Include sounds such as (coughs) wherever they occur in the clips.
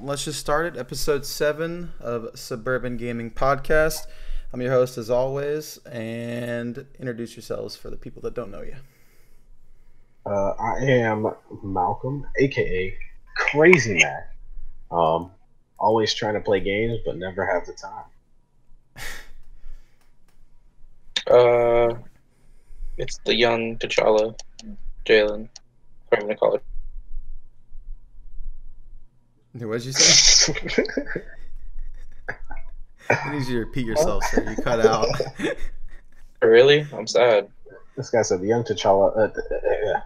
let's just start it. Episode seven of Suburban Gaming Podcast. I'm your host as always, and introduce yourselves for the people that don't know you. Uh, I am Malcolm, aka Crazy Mac. Um, always trying to play games, but never have the time. (laughs) Uh, it's the young T'Challa, Jalen, I'm gonna call What did you say? I need you to repeat yourself, so you cut out. (laughs) Really? I'm sad. this guy said the young T'Challa. Uh, uh, uh,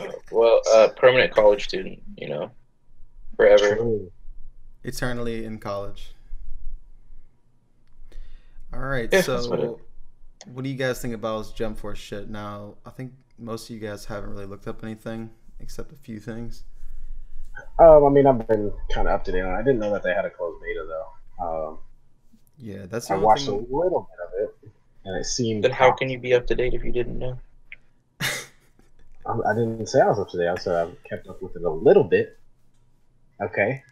Uh, (laughs) well, uh, permanent college student, you know, forever. true. Eternally in college. All right, Yeah, so what do you guys think about this Jump Force shit? Now, I think most of you guys haven't really looked up anything except a few things. Um, I mean, I've been kind of up to date on. it. I didn't know that they had a closed beta though. Um, Yeah, that's the I only watched a little bit of it, and it seemed. Then how can you be up to date if you didn't know? I, (laughs) I didn't say I was up to date. I said I kept up with it a little bit. Okay.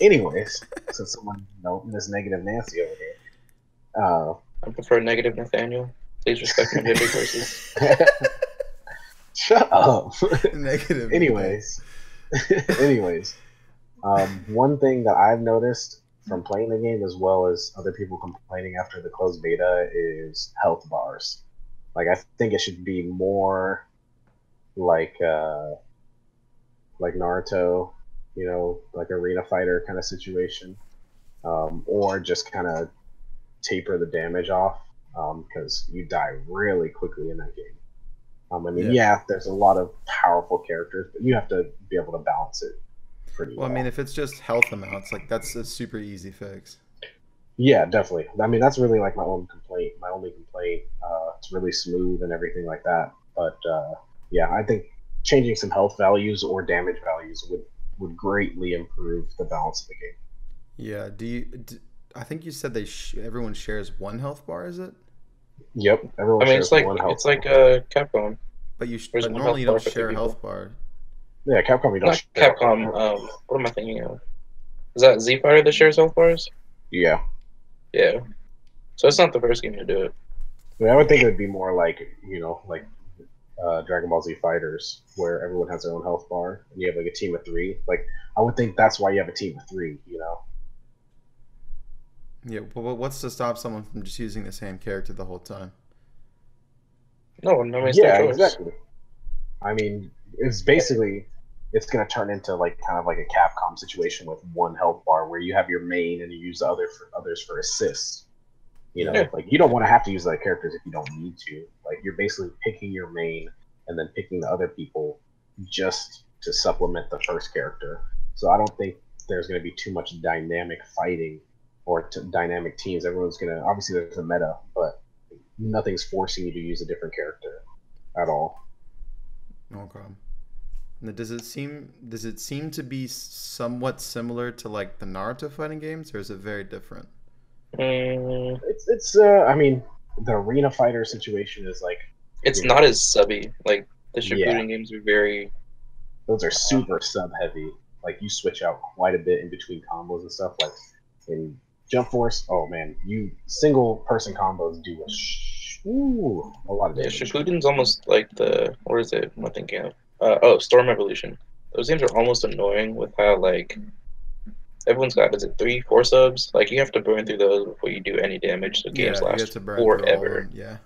Anyways, (laughs) since someone, you know, Miss Negative Nancy over here. Uh, I prefer negative Nathaniel. Please respect my (laughs) gender choices. shut up. Negative. anyways, (laughs) anyways, um, one thing that I've noticed from playing the game as well as other people complaining after the closed beta is health bars. Like I think it should be more like uh, like Naruto, you know, like arena fighter kind of situation, um, or just kind of taper the damage off because you die really quickly in that game. Um, I mean, Yeah. yeah. there's a lot of powerful characters, but you have to be able to balance it pretty Well, well. I mean, if it's just health amounts, like that's a super easy fix. yeah, definitely. I mean, that's really like my own complaint. My only complaint. Uh, it's really smooth and everything like that. But uh, yeah, I think changing some health values or damage values would would greatly improve the balance of the game. Yeah. Do you? I think you said they sh- everyone shares one health bar. Is it? Yep, everyone I mean, it's like one health. it's like uh, Capcom. But you sh- There's but one normally you don't share a health bar. yeah, Capcom. You don't Not share Capcom. Um, what am I thinking of? Is that Z Fighter that shares health bars? yeah, Yeah. So it's not the first game to do it. I, mean, I would think it would be more like you know, like uh, Dragon Ball Z Fighters, where everyone has their own health bar, and you have like a team of three. Like I would think that's why you have a team of three. You know. Yeah. but what's to stop someone from just using the same character the whole time? No, no, yeah, exactly. I mean, it's basically it's going to turn into like kind of like a Capcom situation with one health bar where you have your main and you use the other for others for assists. You know, Yeah. like you don't want to have to use other characters if you don't need to. Like you're basically picking your main and then picking the other people just to supplement the first character. So I don't think there's going to be too much dynamic fighting or t- dynamic teams. Everyone's going to obviously there's a meta, but nothing's forcing you to use a different character at all. Okay. Now, does it seem does it seem to be somewhat similar to like the Naruto fighting games, or is it very different? Mm, It's it's uh I mean the arena fighter situation is like it's Yeah. not as subby. Like the Yeah. Shippuden games are very. those are super sub heavy. Like you switch out quite a bit in between combos and stuff. Like in Jump Force, oh man, you single person combos do a sh- ooh, a lot of Yeah, damage. Shippuden's almost like the. What is it? I'm I thinking of? Uh, oh, Storm Evolution. Those games are almost annoying with how like everyone's got is it three, four subs? Like you have to burn through those before you do any damage. The games yeah, last get to burn through all of forever. Yeah.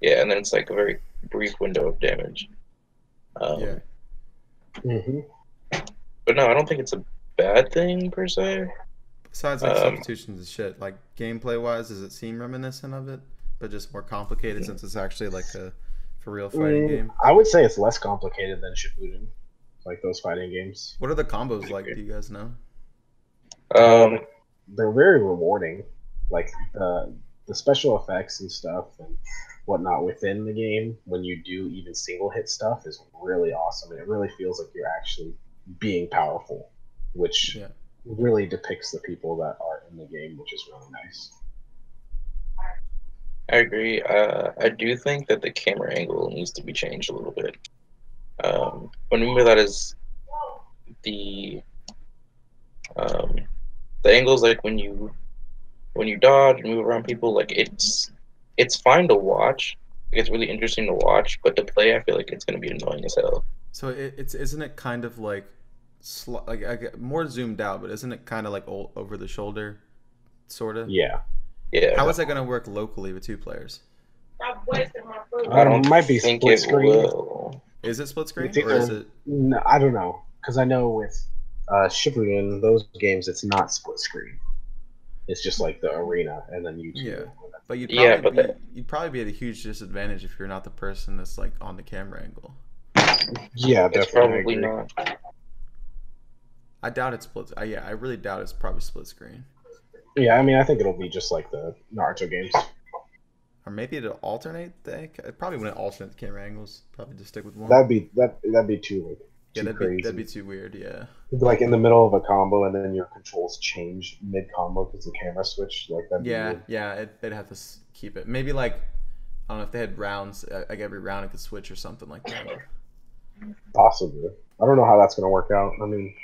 Yeah, and then it's like a very brief window of damage. Um, Yeah. hmm But no, I don't think it's a bad thing per se. Besides like Um, substitutions and shit, like gameplay wise, does it seem reminiscent of it, but just more complicated since it's actually like a for real fighting game? I would say it's less complicated than Shippuden, like those fighting games. What are the combos like? Do you guys know? Um, they're very rewarding. Like the the special effects and stuff and whatnot within the game when you do even single hit stuff is really awesome and it really feels like you're actually being powerful, which Yeah. Really depicts the people that are in the game, which is really nice. I agree. Uh, I do think that the camera angle needs to be changed a little bit. Um, what I mean by that is the Um, the angles like when you when you dodge and move around people, like it's it's fine to watch. Like, it's really interesting to watch, but to play, I feel like it's gonna be annoying as hell. So it, it's isn't it kind of like, sl- like I get more zoomed out, but isn't it kind of like o- over the shoulder, sort of? Yeah. Yeah, How is that gonna work locally with two players? Stop wasting my. I don't- might be think split it screen. will. Is it split screen It's or is it? No, I don't know because I know with uh, Shippuden, those games it's not split screen. It's just like the arena and then you. two. Yeah. But you'd Yeah, probably but be, the- you'd probably be at a huge disadvantage if you're not the person that's like on the camera angle. Yeah, It's definitely. I probably not. I doubt it's split. I, yeah, I really doubt it's probably split screen. Yeah, I mean, I think it'll be just like the Naruto games. Or maybe it'll alternate the. It probably wouldn't alternate the camera angles. Probably just stick with one. That'd be that. That'd be too like yeah, that'd crazy. be that'd be too weird. Yeah. like in the middle of a combo and then your controls change mid combo because the camera switch. Like that. Yeah, yeah. It, they'd have to keep it. Maybe like I don't know if they had rounds. uh, Like every round it could switch or something like that. Possibly. I don't know how that's gonna work out. I mean,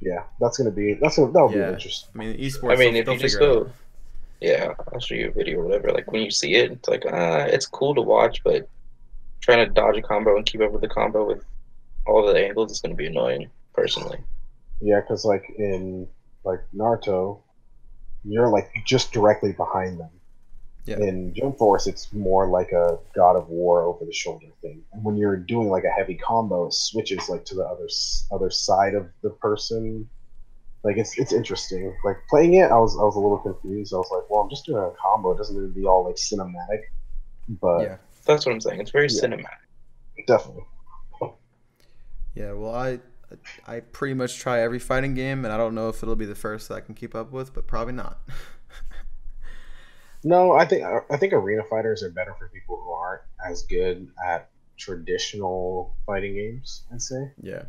yeah, that's gonna be that's gonna that'll Yeah. be interesting. I mean, esports. I mean, if you just go, out. yeah, I'll show you a video or whatever. Like when you see it, it's like ah, it's cool to watch, but trying to dodge a combo and keep up with the combo with all the angles is going to be annoying. Personally, Yeah, because like in like Naruto, you're like just directly behind them. Yeah. In Jump Force, it's more like a God of War over the shoulder thing. And when you're doing like a heavy combo, it switches like to the other other side of the person. Like it's it's interesting. Like playing it, I was I was a little confused. I was like, well, I'm just doing a combo. It doesn't need to be all like cinematic. But Yeah. that's what I'm saying. It's very Yeah. cinematic. definitely. Yeah, well, I I pretty much try every fighting game, and I don't know if it'll be the first that I can keep up with, but probably not. (laughs) No, I think I think arena fighters are better for people who aren't as good at traditional fighting games. I'd say. yeah,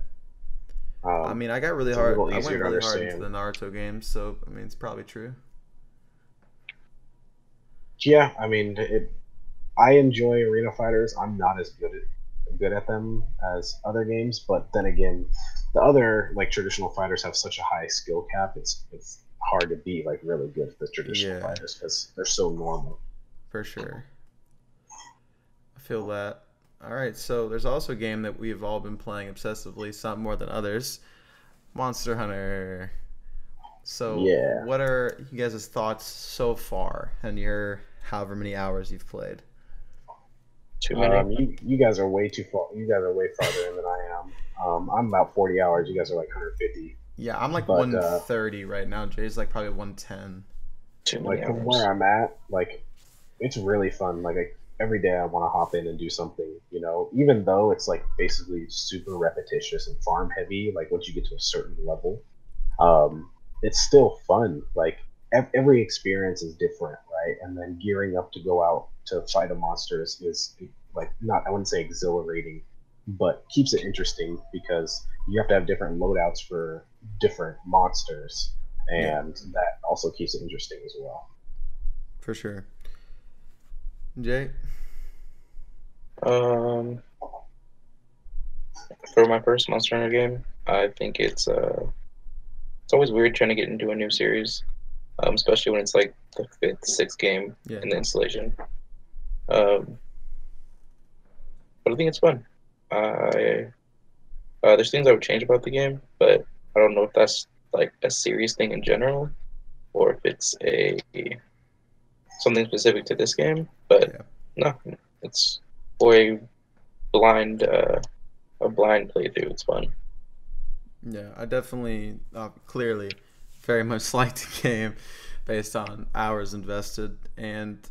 Um, I mean, I got really hard. I went really hard into the Naruto games, so I mean, it's probably true. yeah, I mean, it. I enjoy arena fighters. I'm not as good at good at them as other games, but then again, the other like traditional fighters have such a high skill cap. It's it's hard to be like really good at the traditional Yeah. fighters because they're so normal. For sure. I feel that. All right, so there's also a game that we've all been playing obsessively, some more than others. Monster Hunter. So, Yeah. what are you guys' thoughts so far and your however many hours you've played? Too many. Um, you, you guys are way too far. You guys are way farther in than I am. Um, I'm about 40 hours. You guys are like 150. Yeah, I'm like But, uh, 130 right now. Jay's like probably 110. Like from where I'm at, like it's really fun. Like I, every day I want to hop in and do something. You know, even though it's like basically super repetitious and farm heavy. Like once you get to a certain level, um, it's still fun. Like ev- every experience is different, right? And then gearing up to go out to fight a monster is, is like not I wouldn't say exhilarating, but keeps it interesting because you have to have different loadouts for different monsters, and that also keeps it interesting as well. For sure. Jay? Um, for my first Monster Hunter game, I think it's uh, it's always weird trying to get into a new series, um, especially when it's like the fifth, sixth game Yeah. in the installation. Um, but I think it's fun. I uh, there's things I would change about the game, but I don't know if that's like a serious thing in general, or if it's a something specific to this game. But Yeah. no, it's for a blind uh, a blind playthrough. It's fun. Yeah, I definitely, uh, clearly, very (laughs) much liked the game based on hours invested. And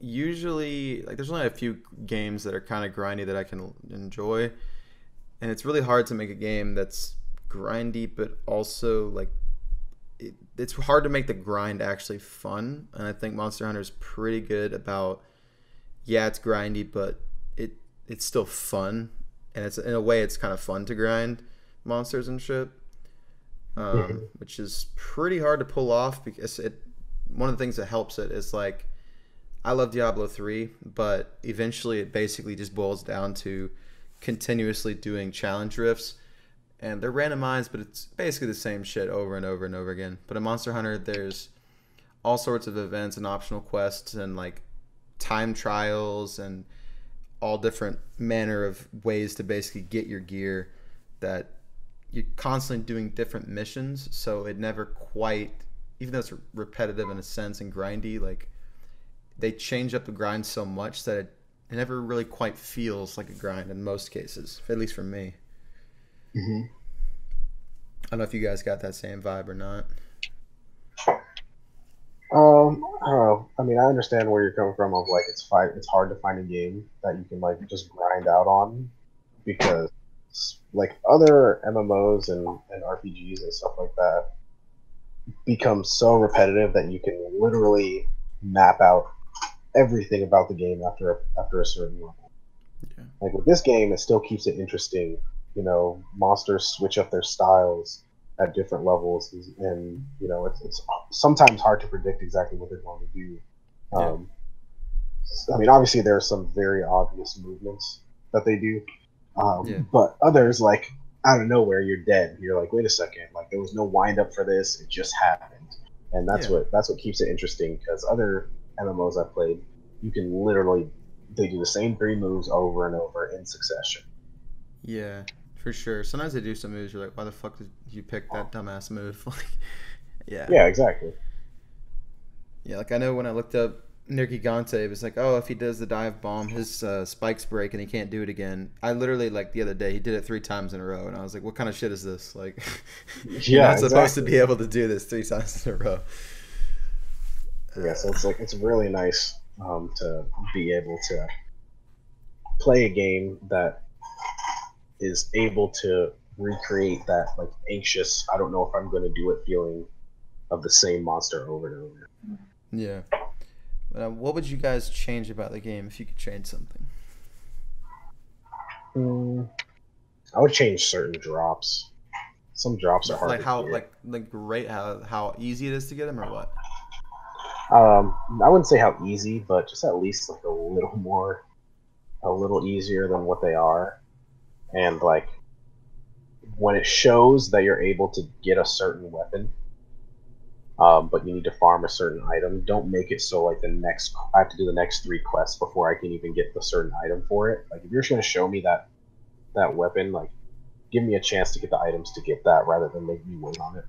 usually, like, there's only a few games that are kind of grindy that I can enjoy. And it's really hard to make a game that's grindy, but also, like, it, it's hard to make the grind actually fun. And I think Monster Hunter is pretty good about, yeah, it's grindy, but it it's still fun. And it's in a way, it's kind of fun to grind monsters and shit, um, Mhm. which is pretty hard to pull off because it. One of the things that helps it is like, I love Diablo three, but eventually it basically just boils down to continuously doing challenge rifts, and they're randomized, but it's basically the same shit over and over and over again. But in Monster Hunter, there's all sorts of events and optional quests and like time trials and all different manner of ways to basically get your gear that you're constantly doing different missions so it never quite even though it's repetitive in a sense and grindy like they change up the grind so much that it, it never really quite feels like a grind in most cases at least for me Mm-hmm. i don't know if you guys got that same vibe or not Um, I don't know. I mean, I understand where you're coming from. Of like, it's fi- it's hard to find a game that you can like just grind out on because like other MMOs and, and RPGs and stuff like that become so repetitive that you can literally map out everything about the game after a, after a certain level. Yeah. Like with this game, it still keeps it interesting. You know, monsters switch up their styles at different levels, and you know, it's, it's sometimes hard to predict exactly what they're going to do. Yeah. Um, I mean, obviously there are some very obvious movements that they do, um, Yeah. but others like out of nowhere you're dead. You're like, wait a second, like there was no wind up for this; it just happened, and that's Yeah. what that's what keeps it interesting. Because other MMOs I've played, you can literally they do the same three moves over and over in succession. Yeah, for sure. Sometimes they do some moves. You're like, why the fuck did you pick that dumbass move? (laughs) like, yeah, Yeah, exactly. yeah. Like I know when I looked up Nergigante, it was like, oh, if he does the dive bomb, his uh, spikes break and he can't do it again. I literally like the other day he did it three times in a row, and I was like, what kind of shit is this? Like, (laughs) you're Yeah, not supposed to be able to do this three times in a row. Yeah, so it's like it's really nice um, to be able to play a game that is able to recreate that like anxious I don't know if I'm going to do it feeling of the same monster over and over. Yeah. Uh, what would you guys change about the game if you could change something? Mm, I would change certain drops. Some drops are hard Like to how, get. like, like rate how how easy it is to get them, or what? Um, I wouldn't say how easy, but just at least like a little (laughs) more, a little easier than what they are, and like when it shows that you're able to get a certain weapon, um, but you need to farm a certain item, don't make it so like the next I have to do the next three quests before I can even get the certain item for it. Like if you're just gonna show me that that weapon, like give me a chance to get the items to get that rather than make me wait on it.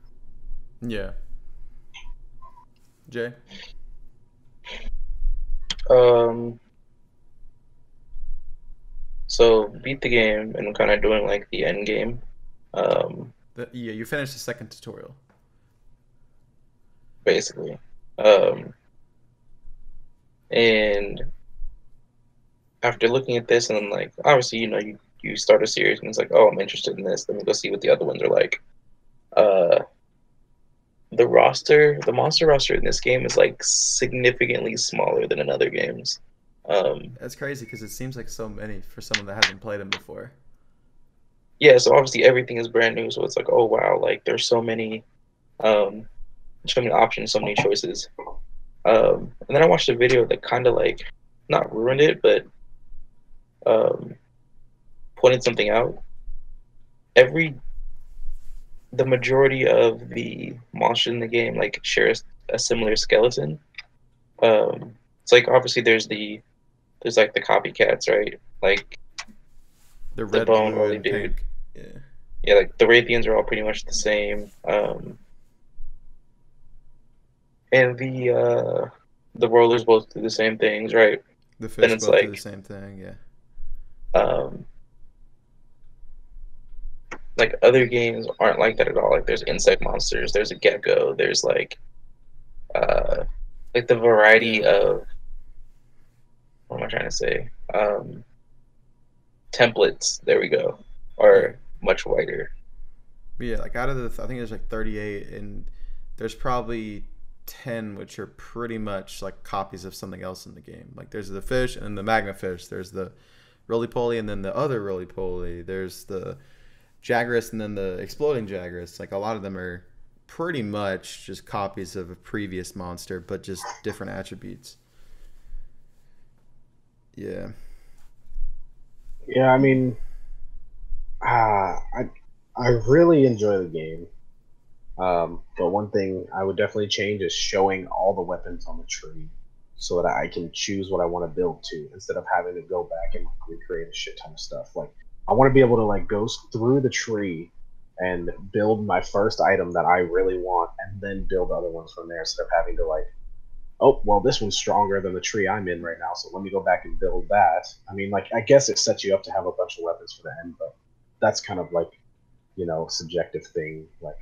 Yeah. Jay. Um. So beat the game and kind of doing like the end game. Um, The, yeah, you finished the second tutorial. basically. Um, and after looking at this, and like obviously, you know, you you start a series and it's like, oh, I'm interested in this. Let me go see what the other ones are like. Uh, the roster, the monster roster in this game is like significantly smaller than in other games. Um, That's crazy because it seems like so many for someone that hasn't played them before. yeah, so obviously everything is brand new, so it's like, oh wow, like there's so many, um, so many options, so many choices. Um, and then I watched a video that kind of like, not ruined it, but um, pointed something out. Every, the majority of the monsters in the game like share a, a similar skeleton. Um, it's like obviously there's the, there's like the copycats, right? Like The The bone only dude. pink. Yeah. yeah, like the Rathians are all pretty much the same. Um, and the uh, the rollers both do the same things, right? The fish it's both do the same thing. Yeah. Um, like other games aren't like that at all. Like there's insect monsters, there's a gecko, there's like uh, like the variety of am I trying to say? Um, templates. There we go. Are much wider. Yeah, like out of the, I think there's like 38, and there's probably 10 which are pretty much like copies of something else in the game. Like there's the fish and the magma fish. There's the roly poly, and then the other roly poly. There's the Jagras, and then the exploding Jagras. Like a lot of them are pretty much just copies of a previous monster, but just different attributes. Yeah. Yeah, I mean, uh, I I really enjoy the game. Um, but one thing I would definitely change is showing all the weapons on the tree so that I can choose what I want to build to instead of having to go back and recreate a shit ton of stuff. Like I want to be able to like go through the tree and build my first item that I really want and then build other ones from there instead of having to like oh well this one's stronger than the tree I'm in right now so let me go back and build that. I mean like I guess it sets you up to have a bunch of weapons for the end but that's kind of like you know subjective thing like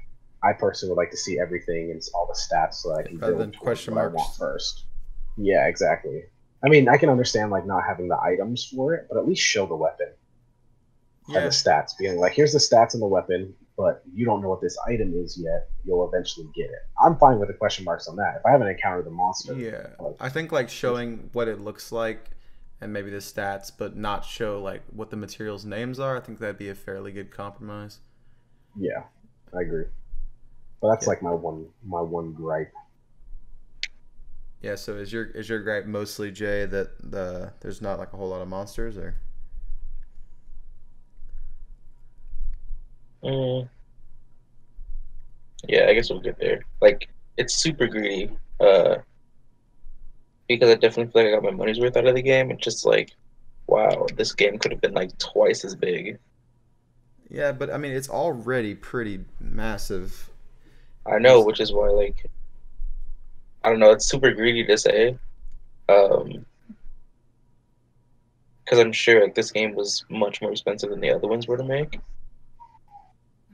I personally would like to see everything and all the stats so that I can Rather build than towards question what I marks. want first. Yeah, exactly. I mean, I can understand like not having the items for it, but at least show the weapon and the stats. Being like, here's the stats on the weapon, but you don't know what this item is yet. You'll eventually get it. I'm fine with the question marks on that. If I haven't encountered the monster, yeah. like, I think like showing what it looks like and maybe the stats, but not show like what the materials' names are. I think that'd be a fairly good compromise. yeah, I agree. But that's Yeah. like my one my one gripe. Yeah. So is your is your gripe mostly Jay that the there's not like a whole lot of monsters or? Mm. Yeah, I guess we'll get there. Like, it's super greedy. Uh, because I definitely feel like I got my money's worth out of the game. It's just like, wow, this game could have been like twice as big. Yeah, but I mean it's already pretty massive. I know, which is why like, I don't know. It's super greedy to say. Um, because I'm sure like this game was much more expensive than the other ones were to make.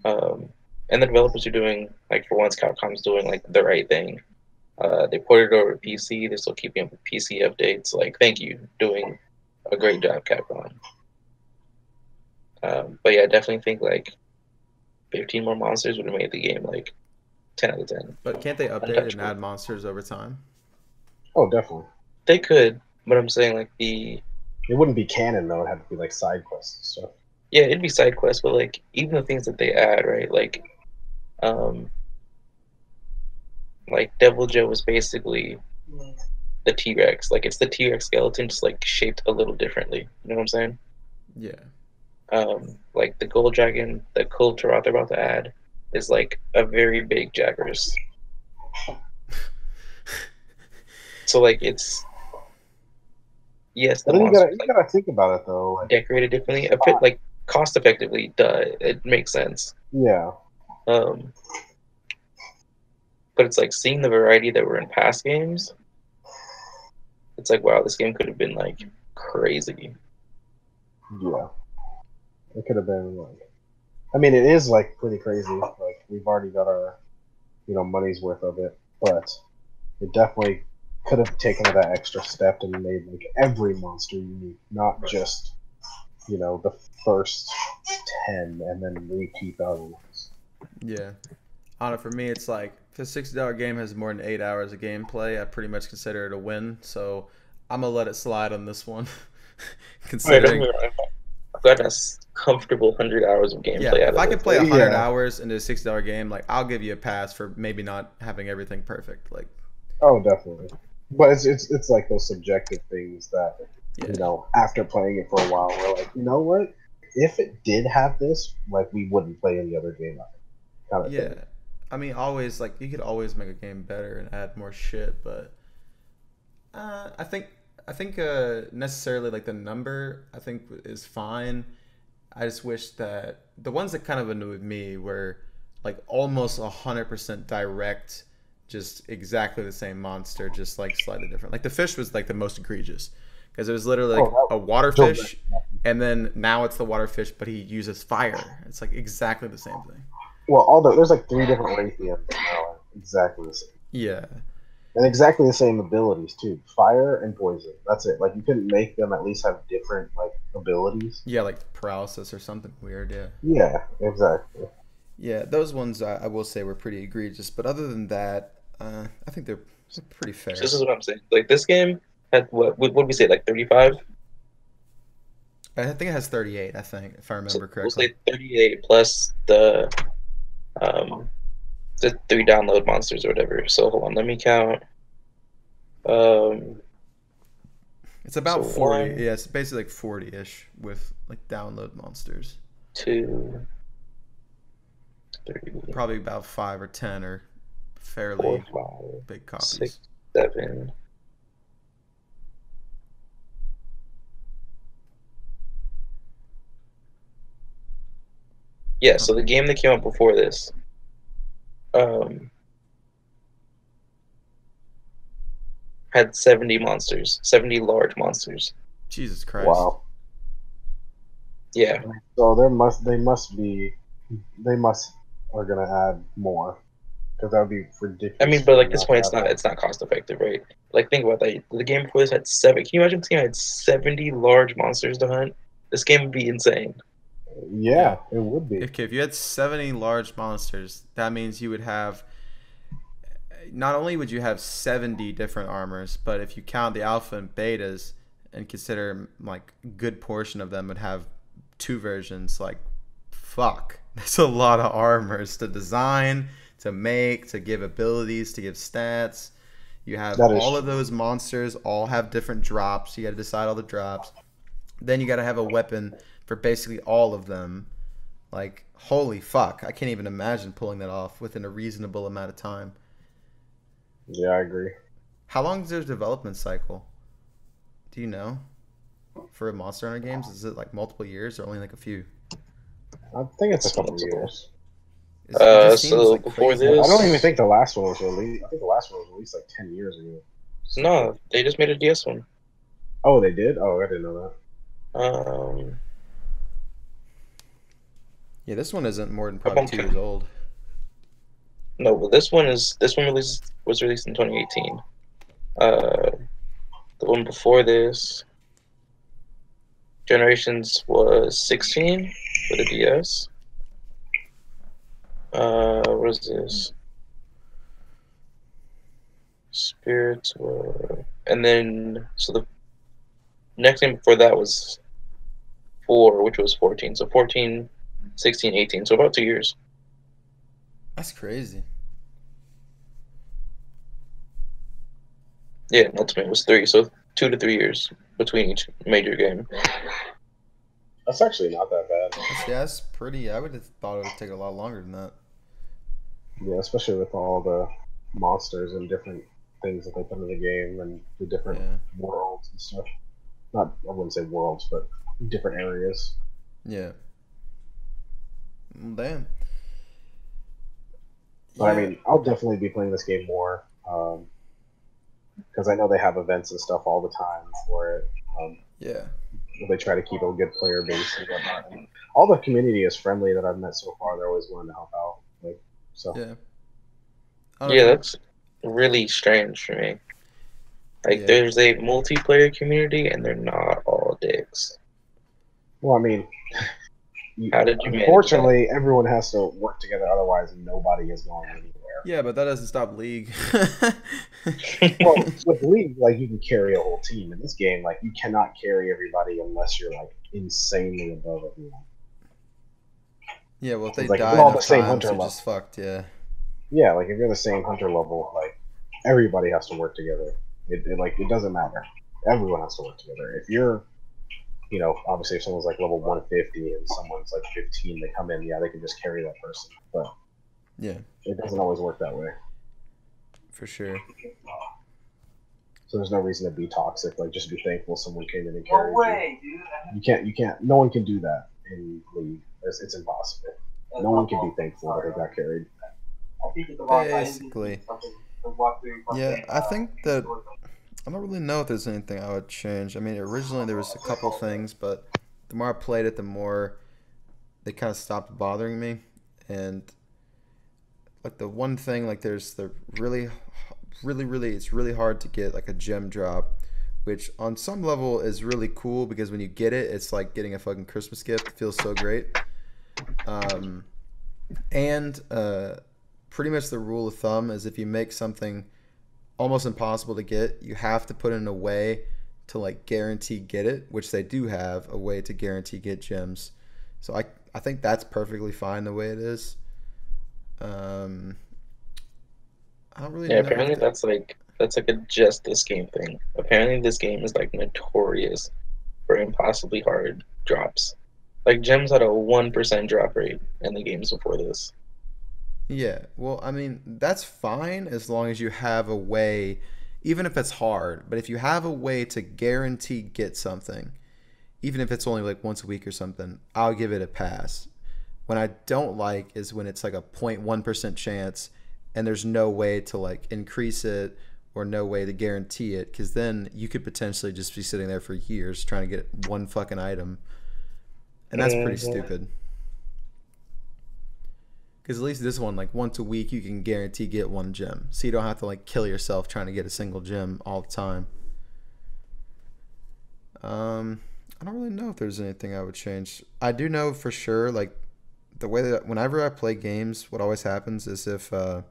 Um, and the developers are doing like for once, Capcom's doing like the right thing. Uh, they ported it over to PC. They're still keeping up with PC updates. Like, thank you, doing a great job, Capcom. Um, but yeah, I definitely think like 15 more monsters would have made the game like 10 out of 10. But can't they update and add monsters over time? Oh, definitely. They could, but I'm saying like the It wouldn't be canon though. It'd have to be like side quests and stuff. Yeah, it'd be side quests, but like even the things that they add, right? Like, um, like Deviljho was basically the T Rex. Like it's the T Rex skeleton, just like shaped a little differently. You know what I'm saying? Yeah. Um, like the Gold Dragon, the Kulve Taroth they're about to add is like a very big Jagras. (laughs) So like it's yes, the But you gotta you gotta think about it though. Like, decorated differently, a bit like cost effectively. Duh, it makes sense. yeah, Um, but it's like seeing the variety that were in past games. It's like wow, this game could have been like crazy. yeah. It could have been like. I mean, it is like pretty crazy. Like we've already got our, you know, money's worth of it, but it definitely could have taken that extra step and made like every monster unique, not just, you know, the first ten and then repeat the other ones. Yeah. I don't know. For me, it's like if a sixty dollar game has more than eight hours of gameplay, I pretty much consider it a win. So I'm gonna let it slide on this one. (laughs) Considering, I've gotten a s- comfortable hundred hours of gameplay yeah, out if of I could play hundred Yeah. hours into a sixty dollar game, like I'll give you a pass for maybe not having everything perfect. Like, Oh, definitely. But it's it's it's like those subjective things that yeah, you know after playing it for a while, we're like, you know what? If it did have this, like we wouldn't play any other game. it, Kind of yeah. thing. I mean, always like you could always make a game better and add more shit, but uh, I think I think uh, necessarily like the number I think is fine. I just wish that the ones that kind of annoyed me were like almost hundred percent direct, just exactly the same monster, just like slightly different. Like the fish was like the most egregious because it was literally like Oh, a water fish, and then now it's the water fish, but he uses fire. It's like exactly the same thing. Well, all the there's like three different Rathians that now exactly the same. Yeah. And exactly the same abilities too. Fire and poison. That's it. Like you couldn't make them at least have different like abilities. Yeah, like paralysis or something weird. Yeah, Yeah, exactly. yeah. Those ones I, I will say were pretty egregious, but other than that, uh, I think they're they're pretty fair. This is what I'm saying. Like this game had what? What would we say? Like 35? I think it has 38. I think if I remember So we'll correctly. say 38 plus the um the three download monsters or whatever. So hold on, let me count. Um, It's about so 40. one- Yeah, it's basically like 40 ish with like download monsters. two, three, Probably about five or ten are fairly four, five, big copies. six, seven. Yeah, so the game that came out before this, um, had seventy monsters, seventy large monsters. Jesus Christ. Wow. Yeah, So there must they must be they must are gonna add more because that would be ridiculous. I mean, but like this point, it's have not it's not cost effective, right? Like think about that. The game before this had seven. Can you imagine this game had seventy large monsters to hunt? This game would be insane. Yeah, it would be. Okay, if you had 70 large monsters, that means you would have. Not only would you have 70 different armors, but if you count the alpha and betas and consider like a good portion of them would have two versions, like fuck. (laughs) That's a lot of armors to design, to make, to give abilities, to give stats. You have That is all of those monsters all have different drops. You got to decide all the drops. Then you got to have a weapon for basically all of them. Like, holy fuck. I can't even imagine pulling that off within a reasonable amount of time. Yeah, I agree. How long is their development cycle? Do you know? For Monster Hunter games, is it like multiple years or only like a few? I think it's a couple Multiple. years. It's- it Uh, just seems, so before crazy. this- I don't even think the last one was released. I think the last one was released like ten years ago. No, they just made a DS one. Oh, they did. Oh, I didn't know that. Um, Yeah, this one isn't more than probably two years old. no, but this one is this one released was released in 2018. Uh, the one before this, Generations was 16 for the DS. Uh, what is this? Spirits were, and then so the next game before that was four, which was 14. So 14, 16, 18. So about two years. That's crazy. Yeah, and Ultimate was three, so two to three years between each major game. That's actually not that bad. That's, yeah, that's pretty. I would have thought it would take a lot longer than that. Yeah, especially with all the monsters and different things that they put in the game and the different Yeah. worlds and stuff. Not, I wouldn't say worlds, but different areas. Yeah. Well, Damn. But I mean, I'll definitely be playing this game more because I know they have events and stuff all the time for it. Um, Yeah. they try to keep a good player base and whatnot. And all the community is friendly that I've met so far. They're always willing to help out. Like so, Yeah. Yeah, know. that's really strange for me. Like, Yeah. there's a multiplayer community, and they're not all dicks. well, I mean, you- How did you manage unfortunately, everyone has to work together. Otherwise, nobody is going anywhere. Yeah, but that doesn't stop League. (laughs) well, (laughs) with League, like you can carry a whole team. In this game, like you cannot carry everybody unless you're like insanely above everyone. yeah, well, if they It's like die all the same times, hunter level. just fucked. Yeah. Yeah, like if you're the same hunter level, like everybody has to work together. It, it like it doesn't matter. Everyone has to work together. If you're, you know, obviously if someone's like level 150 and someone's like 15, they come in, yeah, they can just carry that person. But Yeah, it doesn't always work that way. for sure. So there's no reason to be toxic. Like just be thankful someone came in and carried you. Dude. You can't. You can't. No one can do that in League. It's, it's impossible. No one can be thankful that they got carried. Basically. Yeah, I think that I don't really know if there's anything I would change. I mean, originally there was a couple things, but the more I played it, the more they kind of stopped bothering me. And like the one thing, like there's the really, really, really, it's really hard to get like a gem drop, which on some level is really cool because when you get it, it's like getting a fucking Christmas gift. It feels so great. Um, and uh, pretty much the rule of thumb is if you make something almost impossible to get, you have to put in a way to like guarantee get it, which they do have a way to guarantee get gems. So I I think that's perfectly fine the way it is. Um, I don't really Yeah, know. apparently that's like that's like a just this game thing. Apparently this game is like notorious for impossibly hard drops. Like gems had a one percent drop rate in the games before this. Yeah, well, I mean, that's fine as long as you have a way, even if it's hard, but if you have a way to guarantee get something, even if it's only like once a week or something, I'll give it a pass. What I don't like is when it's like a 0.1% chance and there's no way to like increase it or no way to guarantee it because then you could potentially just be sitting there for years trying to get one fucking item. And that's pretty Mhm. stupid. Because at least this one, like once a week, you can guarantee get one gem, so you don't have to like kill yourself trying to get a single gem all the time. Um, I don't really know if there's anything I would change. I do know for sure, like the way that whenever I play games, what always happens is if uh,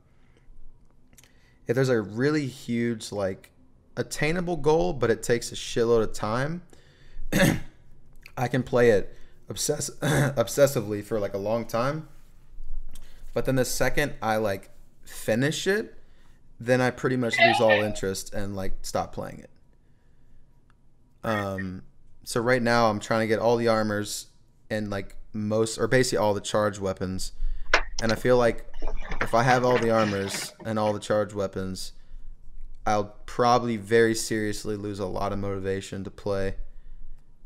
if there's a really huge like attainable goal, but it takes a shitload of time, (clears throat) I can play it obsess (clears throat) obsessively for like a long time. But then the second I like finish it, then I pretty much lose all interest and like stop playing it. Um, so right now I'm trying to get all the armors and like most or basically all the charged weapons, and I feel like if I have all the armors and all the charged weapons, I'll probably very seriously lose a lot of motivation to play.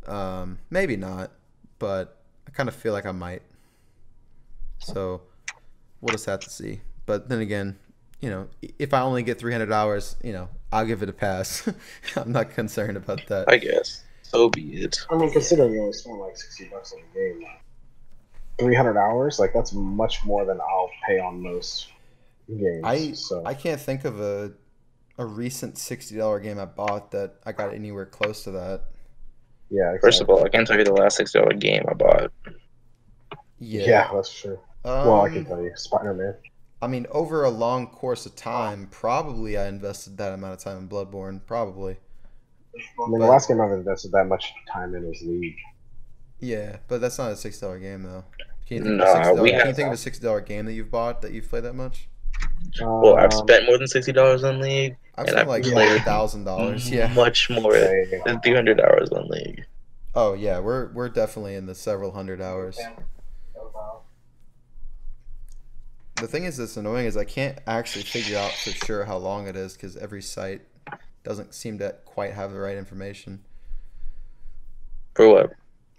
Um, maybe not, but I kind of feel like I might. So we'll just have to see. But then again, you know, if I only get 300 hours, you know, I'll give it a pass. (laughs) I'm not concerned about that. I guess. So be it. I mean, considering you only spend like sixty bucks on the game, three hundred hours, like that's much more than I'll pay on most games. I so I can't think of a a recent sixty dollar game I bought that I got anywhere close to that. yeah, First of all, I can't tell you the last sixty dollar game I bought. Yeah. yeah, that's true. Um, well, I can tell you, Spider Man. I mean, over a long course of time, probably I invested that amount of time in Bloodborne. Probably. I mean, but- the last game I've invested that much time in was League. Yeah, but that's not a six dollar game though. Can you think Nah, of a $60 Can you think of a sixty dollar game that you've bought that you've played that much? Well, I've Um, spent more than sixty dollars on League. I've And spent I've like played thousand dollars. Yeah. much more yeah, yeah, than three hundred hours on League. Oh yeah, we're we're definitely in the several hundred hours. The thing is that's annoying is I can't actually figure out for sure how long it is because every site doesn't seem to quite have the right information For what?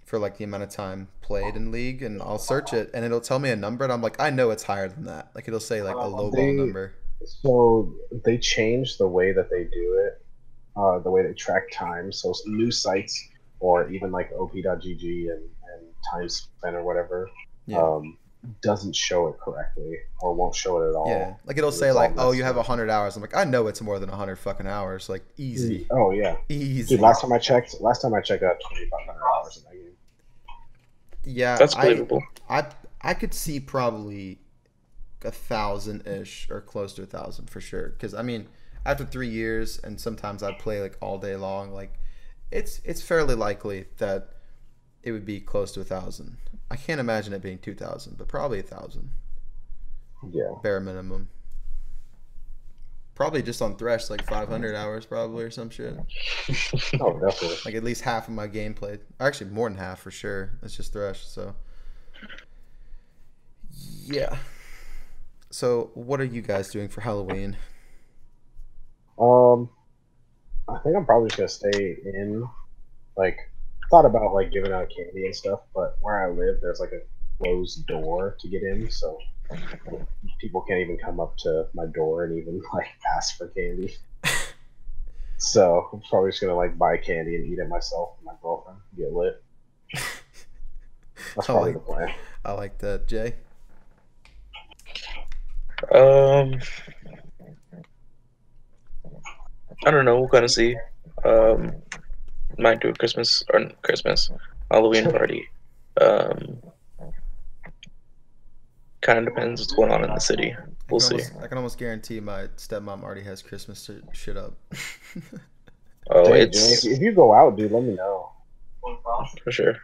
for like the amount of time played in league and I'll search it and it'll tell me a number and I'm like I know it's higher than that. Like it'll say like a Uh, low ball number. So they changed the way that they do it, uh, the way they track time. So new sites or even like op.gg and, and time spent or whatever Yeah. um, doesn't show it correctly or won't show it at all. Yeah, like it'll say all like, "Oh, you have up. hundred hours." I'm like, I know it's more than hundred fucking hours. Like easy, mm. Oh yeah, easy. dude. Last time I checked, last time I checked, I had 2,500 hours in that game. yeah, That's I. I I could see probably a thousand ish or close to a thousand for sure. Because I mean, after three years, and sometimes I play like all day long. Like, it's it's fairly likely that it would be close to a thousand. I can't imagine it being two thousand, but probably a thousand, Yeah. bare minimum. Probably just on Thresh, like five hundred hours, probably or some shit. (laughs) Oh, definitely. Like at least half of my gameplay, actually more than half for sure. It's just Thresh, so yeah. So what are you guys doing for Halloween? Um, I think I'm probably just gonna stay in. Like, thought about like giving out candy and stuff, but where I live, there's like a closed door to get in, so people can't even come up to my door and even (laughs) like ask for candy. so I'm probably just gonna like buy candy and eat it myself with my girlfriend, get lit. That's I probably like- the plan. I like that, Jay. Um, I don't know. We'll kind of see. Um, might do a Christmas or Christmas Halloween (laughs) party. Um, kind of depends what's going on in the city. I We'll can see. almost, I can almost guarantee my stepmom already has Christmas shit- shit up. (laughs) Oh, Hey, it's Jimmy, if, if you go out, dude, let me know. for sure.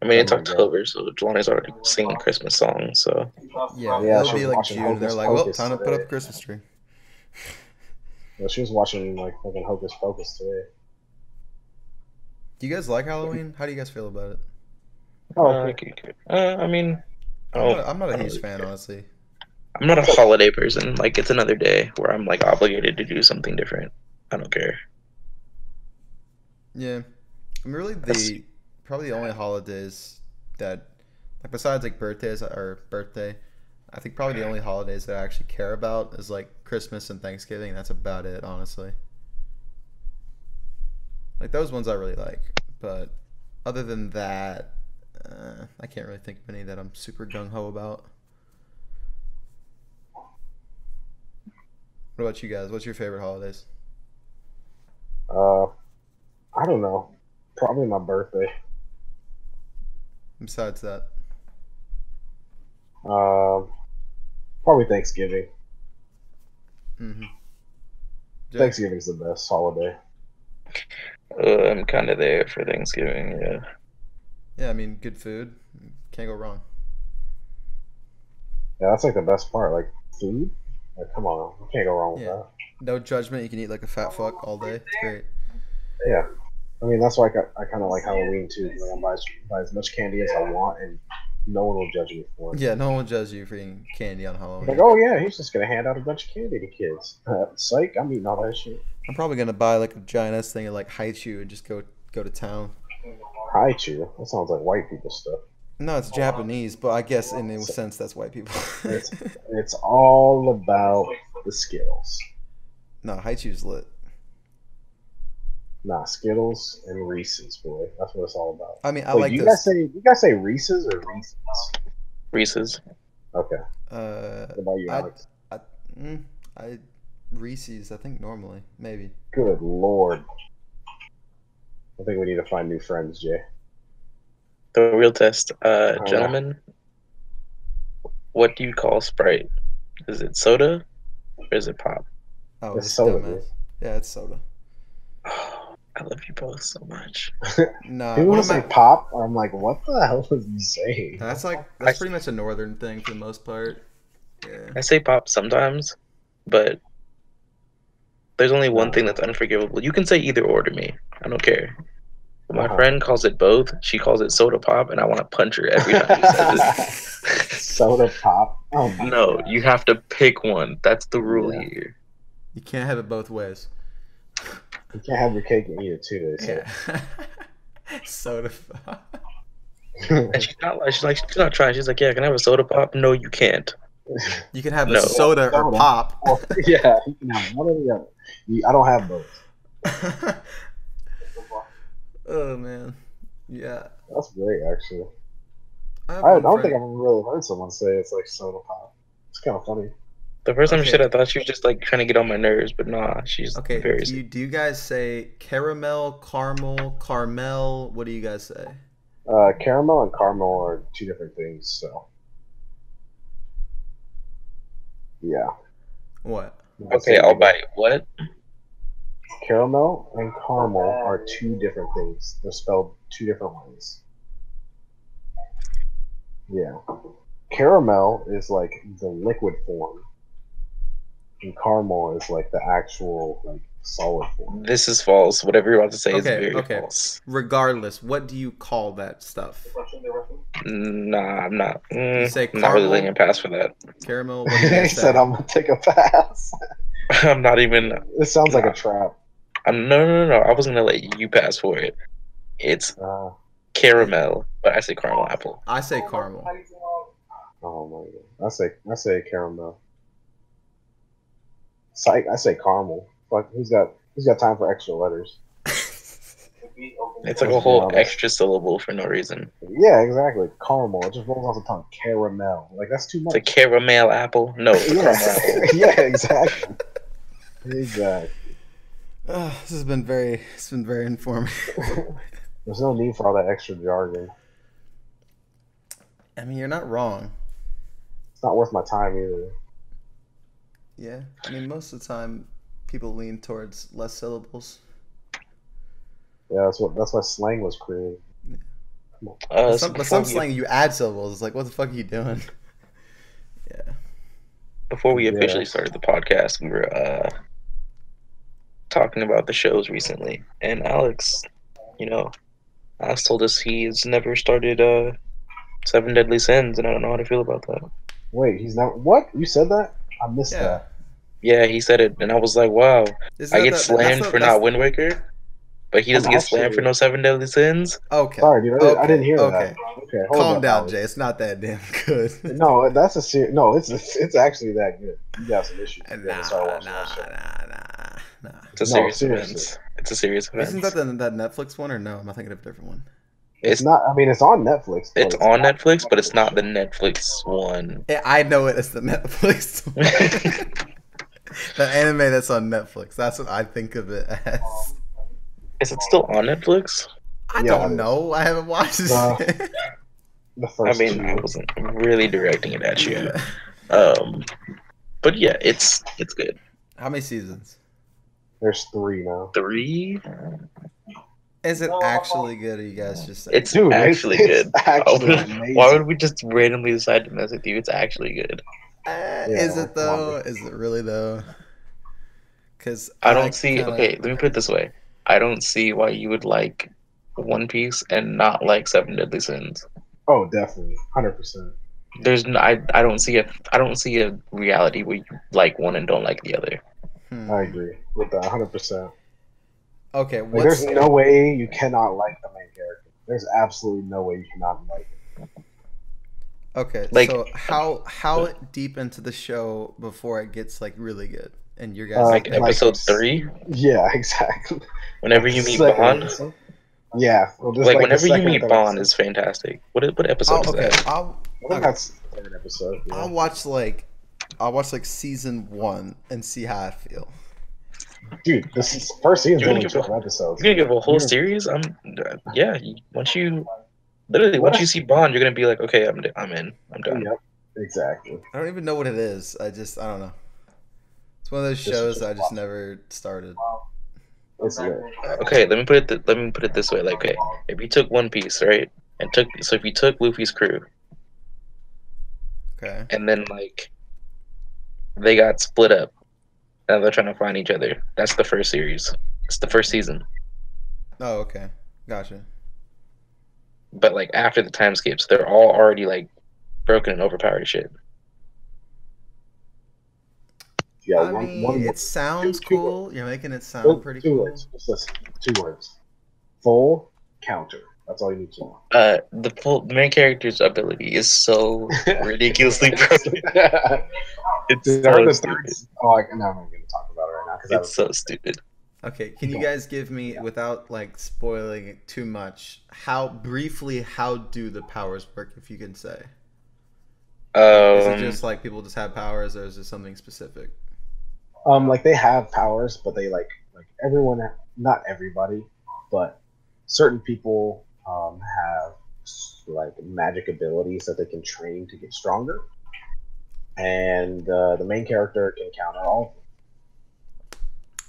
I mean, it's Oh my God. October, so Jelani's already singing Christmas songs. So yeah, Yeah, it'll she be like watching June. They're Hocus like, well, Pocus time to put up a Christmas tree. Yeah, she was watching like fucking Hocus Pocus today. Do you guys like Halloween? How do you guys feel about it? Oh, uh, okay, okay. uh, I mean, I'm, Oh, not, I'm not I a don't huge really fan, care. honestly. I'm not a holiday person. Like it's another day where I'm like obligated to do something different. I don't care. Yeah, I mean, really, That's- the probably the only holidays that, like, besides like birthdays or birthday, I think probably the only holidays that I actually care about is like Christmas and Thanksgiving. That's about it, honestly. Like those ones I really like, but other than that, uh, I can't really think of any that I'm super gung ho about. What about you guys? What's your favorite holidays? Uh, I don't know. Probably my birthday. Besides that, Um, probably Thanksgiving. mm-hmm. Thanksgiving's the best holiday. Uh, I'm kind of there for Thanksgiving. Yeah. Yeah, I mean, good food. Can't go wrong. Yeah, that's like the best part. Like food. Like, come on, you can't go wrong with Yeah. that. No judgment. You can eat like a fat fuck all day. It's great. Yeah. I mean, that's why I, I kind of like Halloween too. Like, I buy, buy as much candy as I want, and no one will judge me for it. Yeah, no one will judge you for eating candy on Halloween. Like, oh yeah, he's just gonna hand out a bunch of candy to kids. Uh, psych, I'm eating all that shit. I'm probably gonna buy like a giant ass thing of like Hi-Chew and just go go to town. Hi-Chew. That sounds like white people stuff. No, it's Japanese, but I guess in a sense that's white people. It's it's all about the skills. (laughs) no, Hi-Chew's lit. Nah, Skittles and Reese's, boy. That's what it's all about. I mean, I Wait, like you this. guys say you guys say Reese's or Reese's? Reese's. Okay. uh, What about you, I- Alex? I, mm, I Reese's. I think normally maybe. Good lord. I think we need to find new friends, Jay. The real test, uh, Oh, yeah. gentlemen. What do you call Sprite? Is it soda or is it pop? Oh, It's it's soda, Yeah, it's soda. (sighs) (sighs) (sighs) I love you both so much. Nah, People one say my- pop. I'm like, what the hell is he saying? That's like that's I- pretty much a northern thing for the most part. Yeah. I say pop sometimes, but there's only one thing that's unforgivable. You can say either or to me. I don't care. My Uh-huh. friend calls it both. She calls it soda pop, and I want to punch her every time she says it. (laughs) Soda pop. Oh my No, God. you have to pick one. That's the rule Yeah. here. You can't have it both ways. You can't have your cake and eat it too. They say. Yeah. (laughs) soda. pop. And she's not like she's like she's not trying. She's like, yeah, can I have a soda pop? No, you can't. You can have a No. soda or Soda. pop. Well, (laughs) yeah, you can have one or the other. You, I don't have both. (laughs) oh man. Yeah. That's great, actually. I, I, I don't think I've ever really heard someone say it's like soda pop. It's kind of funny. The first time Okay. she said, I thought she was just like trying to get on my nerves, but nah, she's Okay, very. do you, do you guys say caramel, caramel, caramel? What do you guys say? Uh, caramel and caramel are two different things, so yeah. What? Okay, I'll buy. What? Caramel and caramel are two different things. They're spelled two different ways. Yeah. Caramel is like the liquid form, and caramel is like the actual like solid form. This is false. Whatever you're about to say is Okay, very okay. false. Regardless, what do you call that stuff? Nah, I'm not. Mm, You say I'm not really caramel? letting a pass for that. Caramel. (laughs) What do you he guys said, "I'm gonna take a pass." (laughs) I'm not even. This sounds like a trap. I'm no, no, no, no. I wasn't gonna let you pass for it. It's Uh, caramel, but I say caramel apple. I say caramel. oh my god! I say I say caramel. Psych, I say caramel. Fuck, who's got who's got time for extra letters? It's like a whole extra syllable for no reason. Yeah, exactly. Caramel. It just rolls off the tongue. Caramel. Like that's too much. It's a caramel apple. No, it's (laughs) apple. yeah, (laughs) yeah, exactly. Exactly. Ah, this has been very, it's been very informative. (laughs) There's no need for all that extra jargon. I mean, you're not wrong. It's not worth my time either. Yeah. I mean, most of the time, people lean towards less syllables. Yeah, that's what that's why slang was created. Uh, But some, but some slang, you add syllables. It's like, what the fuck are you doing? (laughs) Yeah. before we Yeah. officially started the podcast, we were uh, talking about the shows recently, and Alex, you know, Alex told us he's never started uh, Seven Deadly Sins, and I don't know how to feel about that. Wait, he's not. What you said that? I missed Yeah. that. Yeah, he said it, and I was like, wow. Isn't I get the- slammed the- for that's- not Wind Waker, but he doesn't I'm get slammed for no Seven Deadly Sins. Okay. Sorry, dude. I, didn't, I didn't hear okay. that. Okay, hold Calm up, down, Alex. Jay. It's not that damn good. (laughs) No, that's a ser- No, it's it's actually that good. You got some issues. You nah, gotta nah, nah, nah, nah. It's a No, serious seriously. event. It's a serious event. Isn't that the, that Netflix one or no? Am I thinking of a different one? It's, It's- not. I mean, it's on Netflix. but It's on not- Netflix, but it's not the Netflix one. Yeah, I know it as the Netflix one. (laughs) the anime that's on Netflix. That's what I think of it as. Is it still on Netflix? I Yeah, don't it is. know. I haven't watched it. Uh, (laughs) The I mean, two. I wasn't really directing it at you. Um, but yeah, it's it's good. How many seasons? There's three now. Three. Is it actually good? Or you guys just saying? It's Dude, actually (laughs) it's good. (laughs) actually Oh, amazing. Why would we just randomly decide to mess with you? It's actually good. Uh, Yeah, is it though? Is it really though? Because I don't see. Okay, let me put it this way. I don't see why you would like One Piece and not like Seven Deadly Sins. Oh, definitely, hundred percent. There's no, I I don't see a I don't see a reality where you like one and don't like the other. Hmm. I agree with that, hundred percent. Okay, Like, there's no way you cannot like the main character. There's absolutely no way you cannot like it. okay? like- so how how deep into the show before it gets like really good? And your guys Uh, Like like episode it's- three, Yeah, (laughs) exactly. whenever you meet Second Ban. Yeah, well, just like whenever you meet Ban episode. is fantastic. What what Oh, episode is okay. that? I'll I think okay. that's the third episode. Yeah. I'll watch like I'll watch like season one and see how I feel. Dude, this is, first season's You're gonna only give twelve episodes. You're gonna give a whole Yeah. series? I'm uh, yeah. Once you literally once you see Ban, you're gonna be like, okay, I'm I'm in. I'm done. Yep, exactly. I don't even know what it is. I just I don't know. It's one of those shows just I just watch. never started. It's lit. Okay, let me put it. Th- let me put it this way. Like, okay, if you took One Piece, right, and took so if you took Luffy's crew, Okay. and then like they got split up, and they're trying to find each other. That's the first series. It's the first season. Oh, okay. Gotcha. But like after the time skips, they're all already like broken and overpowered shit. Yeah, I one, mean, one, it sounds two- two cool. You're making it two, sound pretty two cool. words. Just. Two words. Full counter. That's all you need to know. Uh, the full the main character's ability is so (laughs) ridiculously broken. (laughs) It's so the stupid. third. Oh, I, no, I'm not going to talk about it right now because It's so stupid. Okay, can you guys give me, without like spoiling it too much, how briefly how do the powers work? If you can say, is it Um, just like people just have powers, or is it something specific? Um, like they have powers, but they like like everyone, not everybody, but certain people um, have like magic abilities that they can train to get stronger, and uh, the main character can counter all.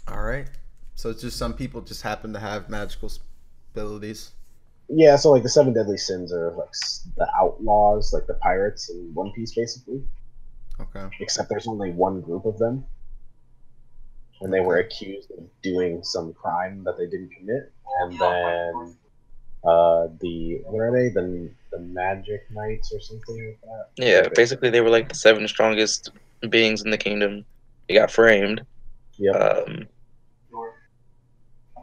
All right, so it's just some people just happen to have magical abilities. Yeah, so like the seven deadly sins are like the outlaws, like the pirates in One Piece, basically. Okay. Except there's only one group of them, and they were accused of doing some crime that they didn't commit, and then uh, the what are they? The the Magic Knights or something like that. yeah, basically they were like the seven strongest beings in the kingdom. They got framed, Yep. um,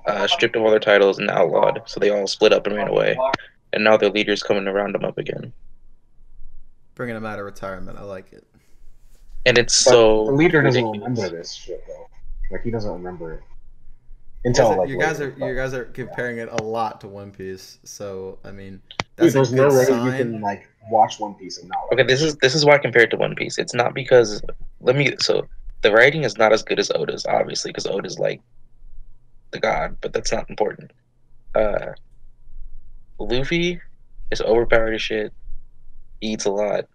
uh, stripped of all their titles, and outlawed. So they all split up and ran away. And now their leader's coming to round them up again. Bringing them out of retirement. I like it. And it's But so the leader doesn't ridiculous. remember this shit though. Like he doesn't remember it You until guys, are, like you guys are later. you guys are comparing it a lot to One Piece. So I mean, Dude, that's there's a no way sign. you can like watch One Piece and not. like Okay, this is this is why I compare it to One Piece. It's not because let me so the writing is not as good as Oda's, obviously, because Oda's like the god, but that's not important. Uh Luffy is overpowered as shit, eats a lot.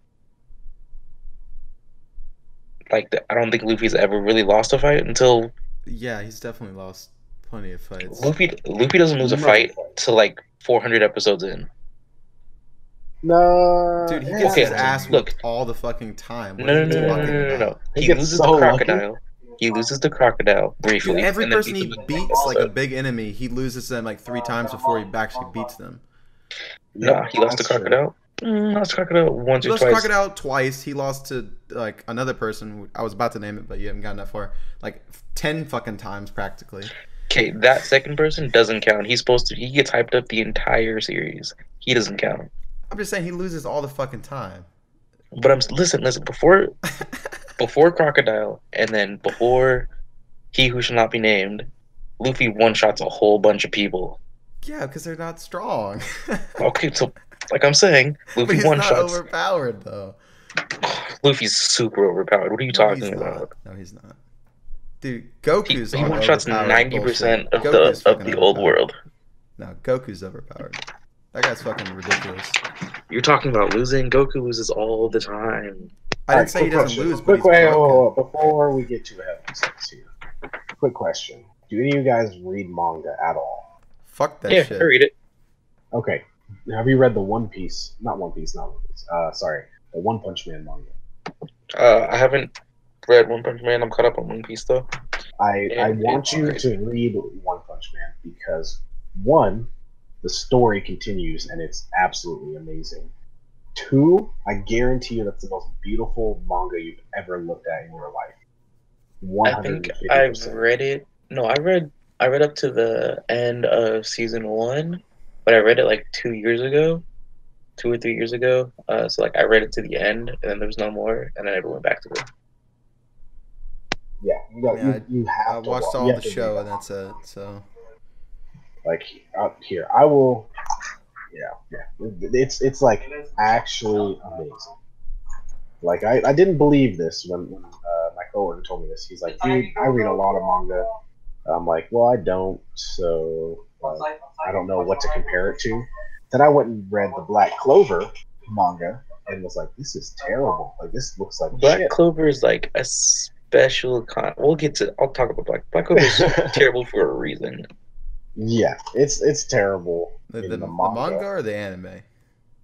Like the, I don't think Luffy's ever really lost a fight until Yeah, he's definitely lost plenty of fights. Luffy Luffy doesn't lose a fight to like 400 episodes in. No, Dude, he yeah. gets his ass look. all the fucking time. What No, no, no, no, no, no, no, no. He He loses so the lucky. crocodile. He loses the crocodile briefly. Dude, every and then person he beats him beats, like a big enemy, he loses them like three times before he actually beats them. Nah, he lost the crocodile. Mm, lost Crocodile once He or lost twice. Crocodile twice. He lost to like another person. I was about to name it, but you haven't gotten that far. Like ten fucking times practically. Okay, that second person doesn't count. He's supposed to. He gets hyped up the entire series. He doesn't count. I'm just saying he loses all the fucking time. But I'm listen, listen. Before (laughs) before Crocodile, and then before He Who Shall Not Be Named, Luffy one shots a whole bunch of people. yeah, because they're not strong. (laughs) Okay, so like I'm saying, Luffy he's one not shots. overpowered though. (sighs) Luffy's super overpowered. What are you talking he's about? Not. No, he's not. Dude, Goku's he on one shots ninety percent of the of the old world. No, Goku's overpowered. That guy's fucking ridiculous. You're talking about losing. Goku loses all the time. I didn't Alright, say he doesn't question. lose, but Quick he's way, broken. hold before we get too ahead of ourselves here. Quick question: Do any of you guys read manga at all? Fuck that yeah, shit. I read it. Okay, have you read the One Piece? Not One Piece, not One Piece. Uh, sorry, the One Punch Man manga. Uh, I haven't read One Punch Man. I'm caught up on One Piece though. I, Yeah, I want you crazy. to read One Punch Man because one, the story continues and it's absolutely amazing. Two, I guarantee you that's the most beautiful manga you've ever looked at in your life. One I think I've read it. No, I read I read up to the end of season one, but I read it like two years ago, two or three years ago. Uh, so like I read it to the end, and then there was no more, and I never went back to it. Yeah, you, got, Yeah, you, you have I to watched wa- all you the show and that's it. So like out here. I will. Yeah, yeah. It's it's like actually amazing. Like I, I didn't believe this when, when uh, my coworker told me this. He's like, dude, I read a lot of manga. I'm like, well, I don't, so I don't know what to compare it to. Then I went and read the Black Clover manga and was like, this is terrible. Like this looks like Black shit. Clover is like a special con. We'll get to. I'll talk about Black Black Clover is (laughs) terrible for a reason. Yeah, it's it's terrible. the, in the, the the manga. manga or the anime?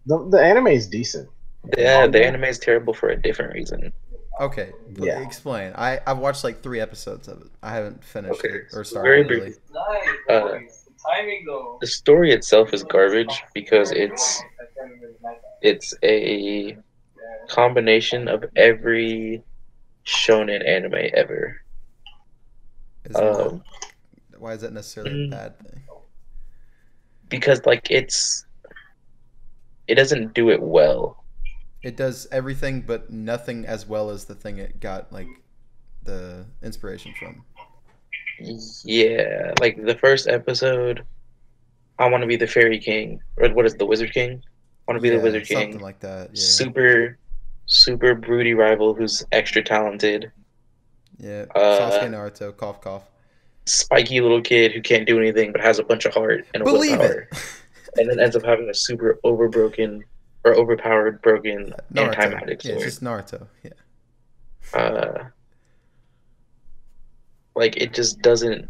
The, the anime is decent. Yeah, the anime is terrible for a different reason. Okay, Yeah. explain. I I've watched like three episodes of it. I haven't finished Okay, it or started very brief. Nice. Uh. Timing though. The story itself is garbage because it's it's a combination of every shonen anime ever. Um, why is that necessarily a mm. bad thing? because like it's it doesn't do it well. It does everything, but nothing as well as the thing it got like the inspiration from. Yeah, like the first episode, I want to be the fairy king, or what is the wizard king? I want to be Yeah, the wizard something king. Something like that. Yeah, Super, super broody rival who's extra talented. yeah. uh, Sasuke Naruto, cough cough. Spiky little kid who can't do anything but has a bunch of heart and a Believe willpower, it. (laughs) and then ends up having a super overbroken or overpowered broken Naruto. anti-magic Yeah, sword. it's just Naruto. Yeah. uh like it just doesn't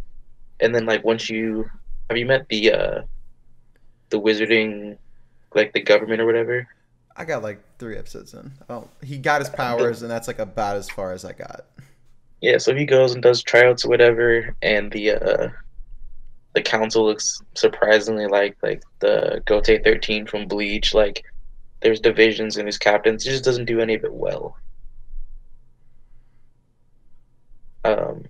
and then like once you have you met the uh the wizarding like the government or whatever I got like three episodes in. Oh, he got his powers, and that's like about as far as I got. Yeah so he goes and does tryouts or whatever and the uh the council looks surprisingly like like the Gotei 13 from bleach like there's divisions and there's captains it just doesn't do any of it well. Um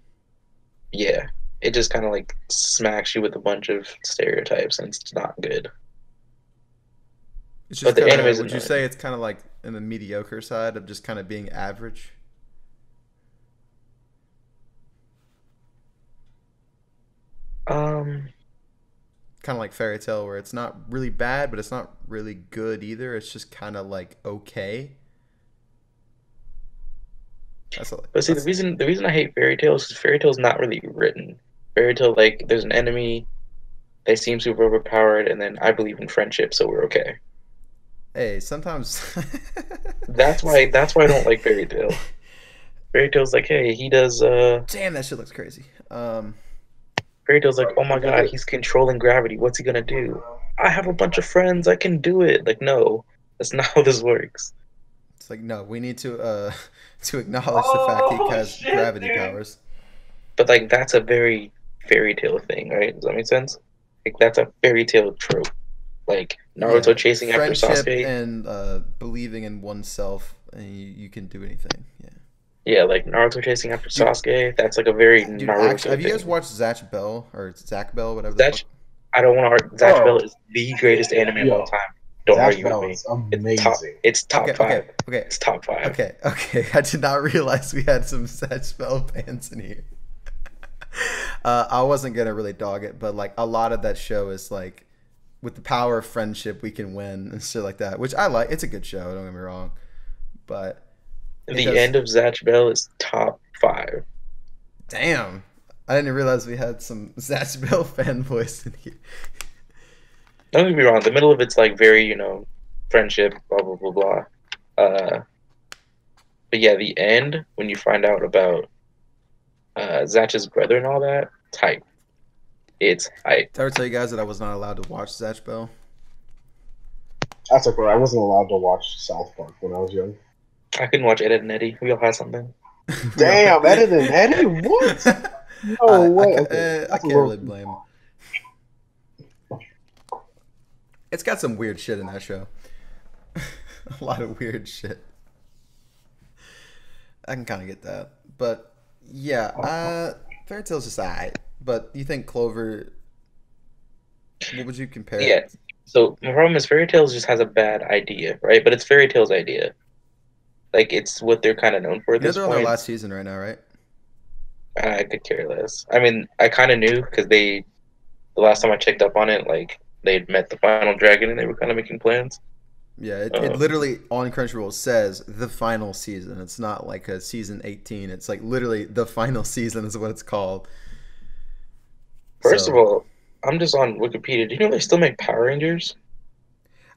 yeah it just kind of like smacks you with a bunch of stereotypes and it's not good. It's But the kinda, anime's would you say it's kind of like in the mediocre side of just kind of being average? Um Kind of like Fairy Tail, where it's not really bad, but it's not really good either. It's just kind of like okay. That's a, But see, the reason the reason I hate fairy tales is fairy tales not really written. Fairy Tail like there's an enemy, they seem super overpowered, and then I believe in friendship, so we're okay. hey, sometimes (laughs) That's why that's why I don't like fairy tale. (laughs) Fairy Tail's like, hey, he does. uh Damn, that shit looks crazy. Um, Fairy Tail's like, oh my god, he's controlling gravity. What's he gonna do? I have a bunch of friends. I can do it. Like, no, that's not (laughs) how this works. it's like no, we need to uh (laughs) to acknowledge the fact he Oh, has shit, gravity dude. powers. But like, that's a very fairy tale thing, right? Does that make sense? Like, that's a fairy tale trope. like Naruto Yeah, chasing after friendship Sasuke. and uh, believing in oneself, and you, you can do anything. Yeah. Yeah, like Naruto chasing after Dude- Sasuke. That's like a very Dude, Naruto actually, have you guys thing. watched Zatch Bell or Zach Bell, whatever? the Zatch- I don't want to. Zatch Oh. Bell is the greatest anime of all time. Don't Zatch argue Bell with me. is It's top. It's top Okay, five. okay, okay, It's top five. okay, (laughs) okay. I did not realize we had some Zatch Bell (laughs) fans in here. (laughs) Uh, I wasn't gonna really dog it, but like a lot of that show is like, with the power of friendship, we can win and shit like that, which I like. It's a good show. Don't get me wrong, but it The does- end of Zatch Bell is top five. Damn. I didn't realize we had some (laughs) Zatch Bell fanboys in here. Don't get me wrong. The middle of it's like very, you know, friendship, blah blah blah blah. Uh, but yeah, the end when you find out about uh, Zatch's brother and all that, type. It's hype. Did I ever tell you guys that I was not allowed to watch Zatch Bell? That's okay. I wasn't allowed to watch South Park when I was young. I couldn't watch Ed, Edd n Eddy. We all had something. (laughs) Damn, Ed, Edd n Eddy? (laughs) What? No I, I way. ca- Okay, uh, I can't really blame him. It's got some weird shit in that show. (laughs) a lot of weird shit. I can kind of get that, but yeah, uh, Fairy Tail's just alright. But you think Clover? What would you compare? it Yeah. So the problem is Fairy Tail's just has a bad idea, right? But it's Fairy Tail's idea. Like it's what they're kind of known for at know this they're on their last season right now, right? I could care less. I mean, I kind of knew because they, the last time I checked up on it, like they had met the final dragon and they were kind of making plans. Yeah, it, it Uh, literally on Crunchyroll says the final season. It's not like a season 18. It's like literally the (laughs) final season is what it's called. First So- of all, I'm just on Wikipedia. Do you know they still make Power Rangers?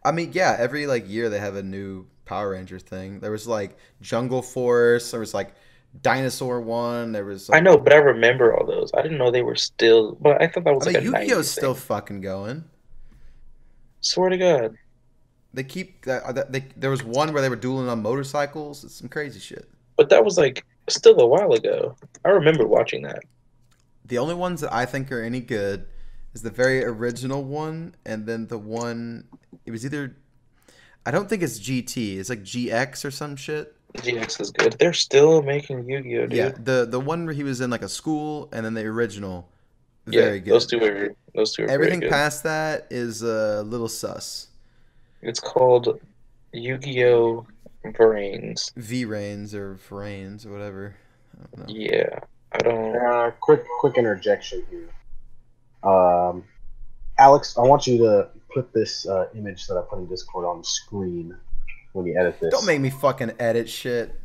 I mean, yeah, every like year they have a new Power Ranger thing. There was like Jungle Force. There was like Dinosaur One. There was. Like, I know, but I remember all those. I didn't know they were still. But I thought that was I like mean, a Yu-Gi-Oh's still fucking going. Swear to God. They keep that. Uh, that- They, there was one where they were dueling on motorcycles. It's some crazy shit. But that was like still a while ago. I remember watching that. The only ones that I think are any good is the very original one, and then the one. It was either. I don't think it's GT. It's like GX or some shit. GX is good. They're still making Yu-Gi-Oh, dude. Yeah, the the one where he was in like a school, and then the original. Yeah, good. Those two are those two are Everything very good. past that is a little sus. It's called Yu-Gi-Oh! Brains. V Rains or Vrains or whatever. I don't know. Yeah, I don't. Uh, quick, quick interjection here. Um, Alex, I want you to put this uh, image that I put in Discord on the screen when you edit this. Don't make me fucking edit shit.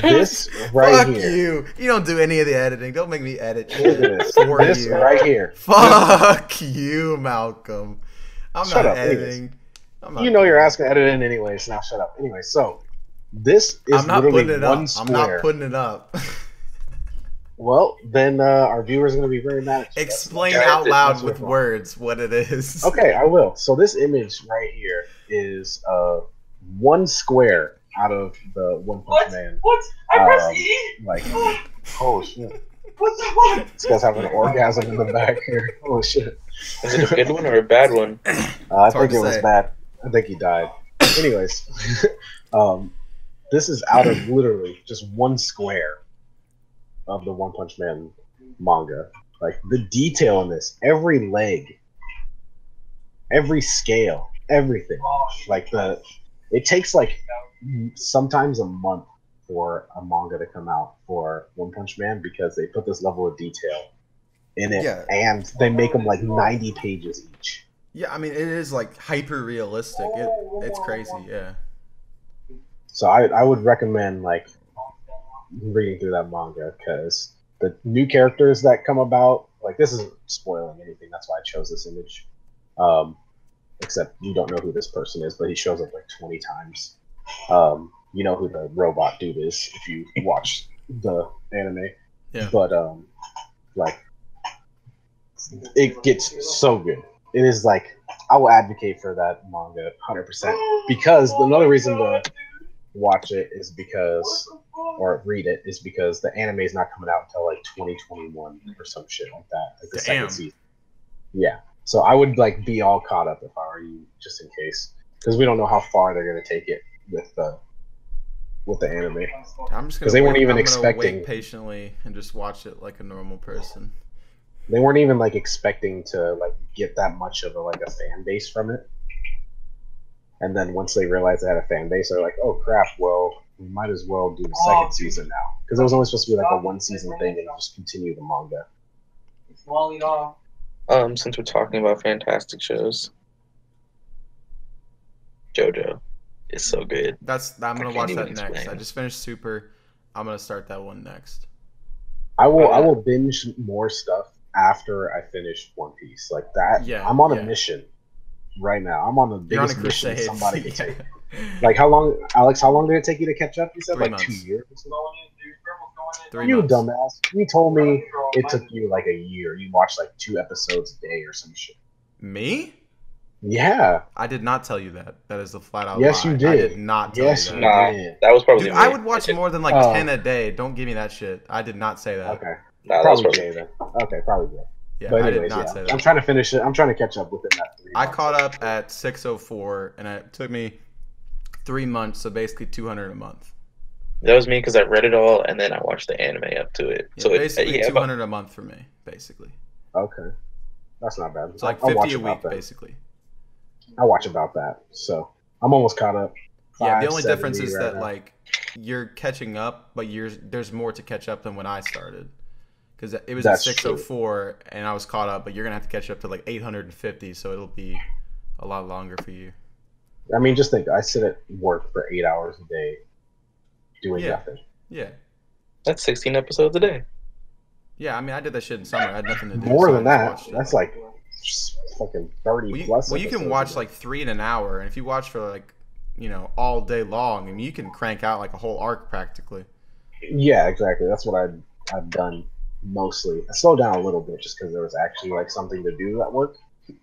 this (laughs) right Fuck here. you. You don't do any of the editing. Don't make me edit shit this. for this you. right here. Fuck you, Malcolm. I'm Shut not up, editing. I'm not You know you're asking to edit in anyways. Now shut up. Anyway, so this is I'm not literally putting it one up. I'm not putting it up. (laughs) Well, then uh, our viewers are going to be very mad at you. Explain Yeah, out loud with wrong. words what it is. (laughs) Okay, I will. So this image right here is uh, one square out of the One Punch What? Man. What? I pressed Um, E. Like, (gasps) oh shit. What the fuck? This guy's having an orgasm in the back here. Oh shit. Is it a good one or a bad one? (coughs) Uh, I think it was say. bad. I think he died. Anyways, (laughs) um, this is out of literally just one square of the One Punch Man manga. Like the detail in this, every leg, every scale, everything. Like the, it takes like sometimes a month for a manga to come out for One Punch Man because they put this level of detail in it, Yeah. and they make them like ninety pages each. Yeah, I mean it is like hyper realistic. It it's crazy. Yeah. So I, I would recommend like reading through that manga because the new characters that come about, like this isn't spoiling anything. That's why I chose this image. Um, except you don't know who this person is, but he shows up like twenty times. Um, you know who the robot dude is if you watch the anime. Yeah. But um, like it gets so good. It is like I will advocate for that manga hundred percent because another reason to watch it is because or read it is because the anime is not coming out until like 2021 or some shit like that like the Damn. second season yeah So I would like be all caught up if I were you, just in case, because we don't know how far they're gonna take it with the with the anime. I'm just 'Cause gonna they weren't wait- even I'm expecting- wait patiently and just watch it like a normal person. They weren't even like expecting to like get that much of a like a fan base from it. And then once they realized they had a fan base, they're like, "Oh crap! Well, we might as well do the second season now because it was only supposed to be like a one season thing and just continue the manga." It's Wally off. Um, since we're talking about fantastic shows, JoJo is so good. That's I'm gonna watch even that next. explain. I just finished Super. I'm gonna start that one next. I will. I will binge more stuff after I finish One Piece. Like that. Yeah, I'm on a mission right now. I'm on the You're on a biggest mission somebody could (laughs) Yeah. take. Like how long, Alex? How long did it take you to catch up? You said Three like two years. Three you months. dumbass! You told me it took you like a year. You watched like two episodes a day or some shit. Me? Yeah. I did not tell you that. That is a flat out Yes, lie. you I did. did not tell Yes, you you that. Nah, that was probably Dude, me. I would watch (laughs) more than like Oh. ten a day. Don't give me that shit. I did not say that. Okay. Nah, that was Probably probably Jay then. Okay, probably Jay. Yeah, but I did anyways, not yeah. say I'm trying to finish it. I'm trying to catch up within that three. I months. caught up at 604, and it took me three months, so basically 200 a month. that was me because I read it all and then I watched the anime up to it. Yeah, so it, basically yeah, 200 a month for me, basically. Okay. That's not bad. It's like I'll, I'll 50 a week, basically. I watch about that. So I'm almost caught up. Yeah, the only difference is right that now. like you're catching up, but you're there's more to catch up than when I started. Because it was That's at 604 and I was caught up, but you're gonna have to catch up to like 850, so it'll be a lot longer for you. I mean, just think. I sit at work for eight hours a day, doing Yeah. nothing. Yeah, that's 16 episodes a day. yeah. I mean, I did that shit in summer. I had nothing to do. More so than that. That's like fucking thirty well, you, plus. well, you can watch like three in an hour, and if you watch for like you know all day long, I mean, you can crank out like a whole arc practically. Yeah, exactly. That's what I've I've done mostly. I slowed down a little bit just because there was actually like something to do at work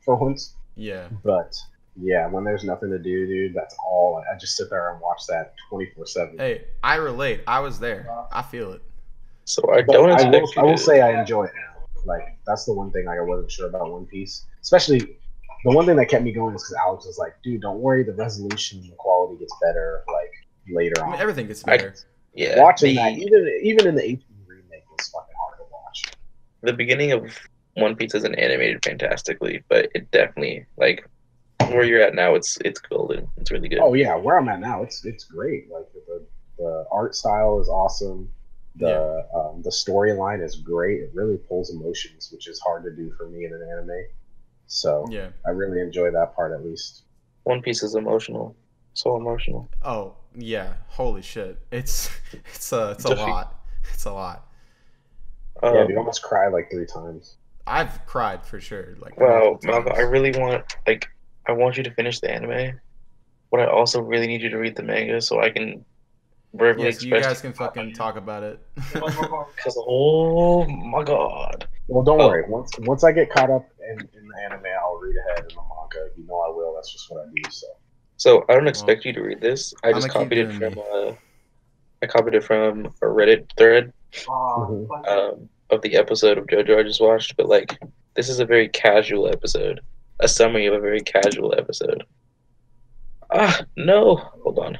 for once. Yeah, But yeah, when there's nothing to do, dude, that's all. I just sit there and watch that twenty four seven. hey, I relate. I was there. I feel it. So I But don't I expect will, you I will say I enjoy it now. Like that's the one thing like, I wasn't sure about One Piece, especially the one thing that kept me going is because Alex was like, "Dude, don't worry, the resolution and the quality gets better like later I on." mean, everything gets I- better. yeah, Watching the, that, even even in the HD remake, was fucking hard to watch. the beginning of One Piece isn't animated fantastically, but it definitely like (laughs) where you're at now. It's it's golden. It's really good. Oh yeah, where I'm at now, it's it's great. Like the the art style is awesome. The um, the storyline is great. It really pulls emotions, which is hard to do for me in an anime. So Yeah. I really enjoy that part at least. One Piece is emotional, so emotional. Oh yeah. Holy shit. It's (laughs) it's a it's a Just- lot. It's a lot. Um, yeah, dude, I almost cried like three times. I've cried for sure. Like Wow, multiple I really want like I want you to finish the anime, but I also really need you to read the manga so I can verbally Yes, you guys can fucking talk about it. (laughs) Because oh my god, Well, don't Oh. worry. Once once I get caught up in, in the anime, I'll read ahead in the manga. You know I will. That's just what I do. So so I don't expect you to read this. I just copied it from me. uh, I copied it from a Reddit thread Mhm. um, of the episode of JoJo I just watched. But like, this is a very casual episode, a summary of a very casual episode. Ah, no, hold on.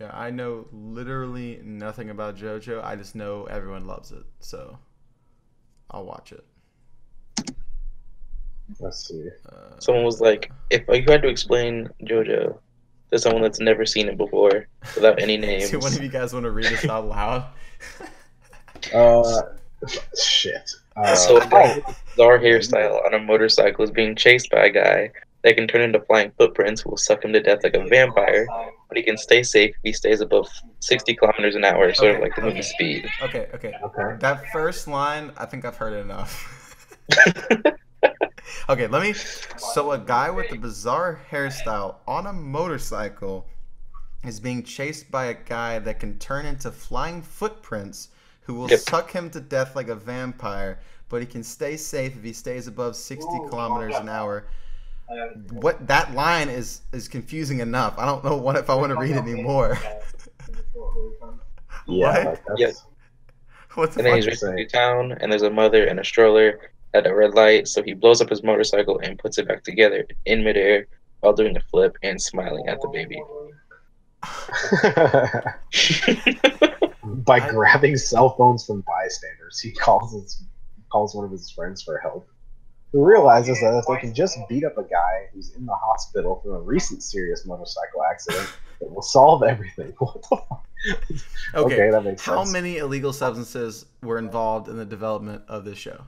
Yeah, I know literally nothing about JoJo. I just know everyone loves it, so I'll watch it. let's see. Uh, Someone was like, if you had to explain JoJo to someone that's never seen it before without any (laughs) names, Do one of you guys want to read this out loud? Uh, shit. Uh, so a a bizarre hairstyle on a motorcycle is being chased by a guy that can turn into flying footprints who will suck him to death like a vampire, but he can stay safe if he stays above 60 kilometers an hour, sort of like the movie. Speed. okay, okay. okay. That first line, I think I've heard it enough. (laughs) (laughs) okay, let me. So, a guy with a bizarre hairstyle on a motorcycle is being chased by a guy that can turn into flying footprints who will Yep. suck him to death like a vampire, but he can stay safe if he stays above 60 kilometers an hour. (laughs) What that line is is confusing enough. I don't know what if I want to read it anymore. (laughs) Yeah, What? like that's, Yeah. what the And then fuck? he's to racing through town, and there's a mother and a stroller at a red light. So he blows up his motorcycle and puts it back together in midair while doing a flip and smiling at the baby. (laughs) By I- grabbing cell phones from bystanders, he calls his calls one of his friends for help. Who realizes that if they can just beat up a guy who's in the hospital from a recent serious motorcycle accident, (laughs) it will solve everything. (laughs) What the fuck? Okay. that makes sense. How sense. many illegal substances were involved in the development of this show?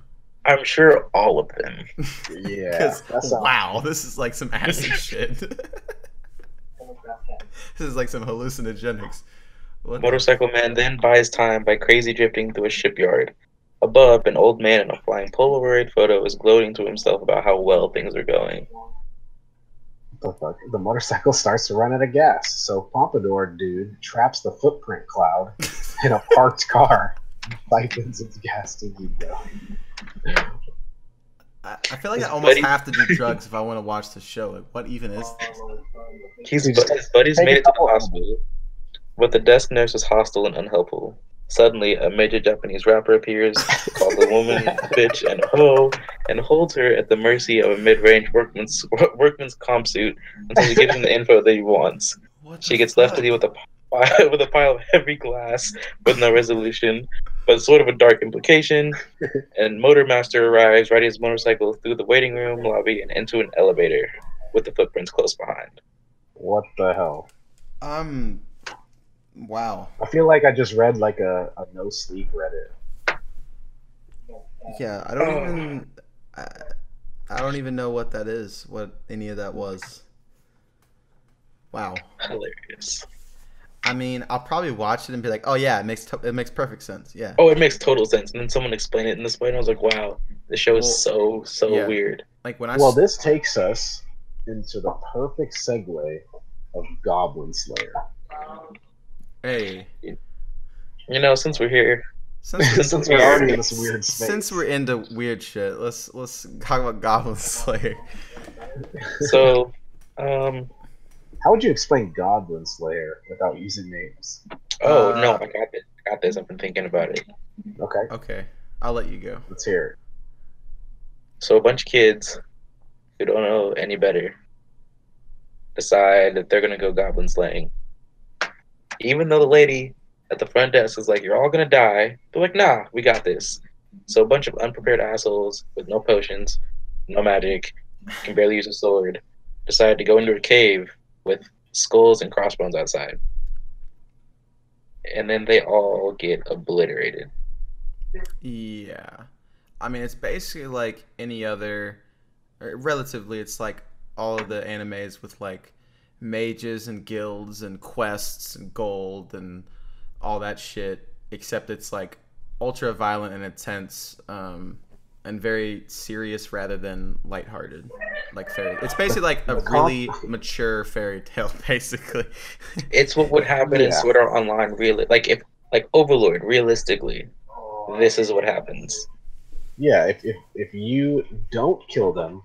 I'm sure all of them. (laughs) Yeah, 'Cause, that sounds wow, this is like some acid shit. this is like some hallucinogenics. What Motorcycle man then buys time by crazy drifting through a shipyard. Above, an old man in a flying Polaroid photo is gloating to himself about how well things are going. the fuck? The motorcycle starts to run out of gas, so Pompadour dude traps the footprint cloud (laughs) in a parked car, siphons its gas to keep going. I, I feel like I almost buddy- have to do (laughs) drugs if I want to watch the show. Like, what even is this? He's, just his buddies made a it to the couple of hospital, but the desk nurse is hostile and unhelpful. Suddenly, a major Japanese rapper appears, calls the woman (laughs) bitch and hoe, and holds her at the mercy of a mid-range workman's workman's comp suit until he gives him the info that he wants. What She the gets left to deal with a pile, (laughs) with a pile of heavy glass with no resolution, but sort of a dark implication. And Motormaster arrives, riding his motorcycle through the waiting room lobby and into an elevator with the footprints close behind. What the hell? Um, wow. I feel like I just read like a, a no sleep Reddit. Yeah, I don't Oh. even. I, I don't even know what that is. What any of that was. Wow. Hilarious. I mean, I'll probably watch it and be like, "Oh yeah, it makes to- it makes perfect sense." Yeah. Oh, it makes total sense. And then someone explained it in this way, and I was like, wow, the show is Well, so, so yeah. weird. Like when I Well, s- this takes us into the perfect segue of Goblin Slayer. Hey, You know, since we're here, since, (laughs) Since we're already in this weird space. since we're into weird shit, let's let's talk about Goblin (laughs) Slayer. so, um, How would you explain Goblin Slayer without using names? oh, Uh, no, I got this. I got this. I've been thinking about it. Okay, Okay, I'll let you go. let's hear it. So a bunch of kids who don't know any better decide that they're gonna go goblin slaying. Even though the lady at the front desk is like, "You're all gonna die," they're like, "Nah, we got this." So a bunch of unprepared assholes with no potions, no magic, can barely use a sword, decide to go into a cave with skulls and crossbones outside, and then they all get obliterated. Yeah, I mean it's basically like any other, relatively, it's like all of the animes with like mages and guilds and quests and gold and all that shit. Except it's like ultra violent and intense, um, and very serious rather than lighthearted, like fairy. It's basically like a really mature fairy tale, (laughs) basically. It's what would happen in Yeah. Sword Art Online. Really, like if like Overlord. Realistically, this is what happens. Yeah, if, if if you don't kill them,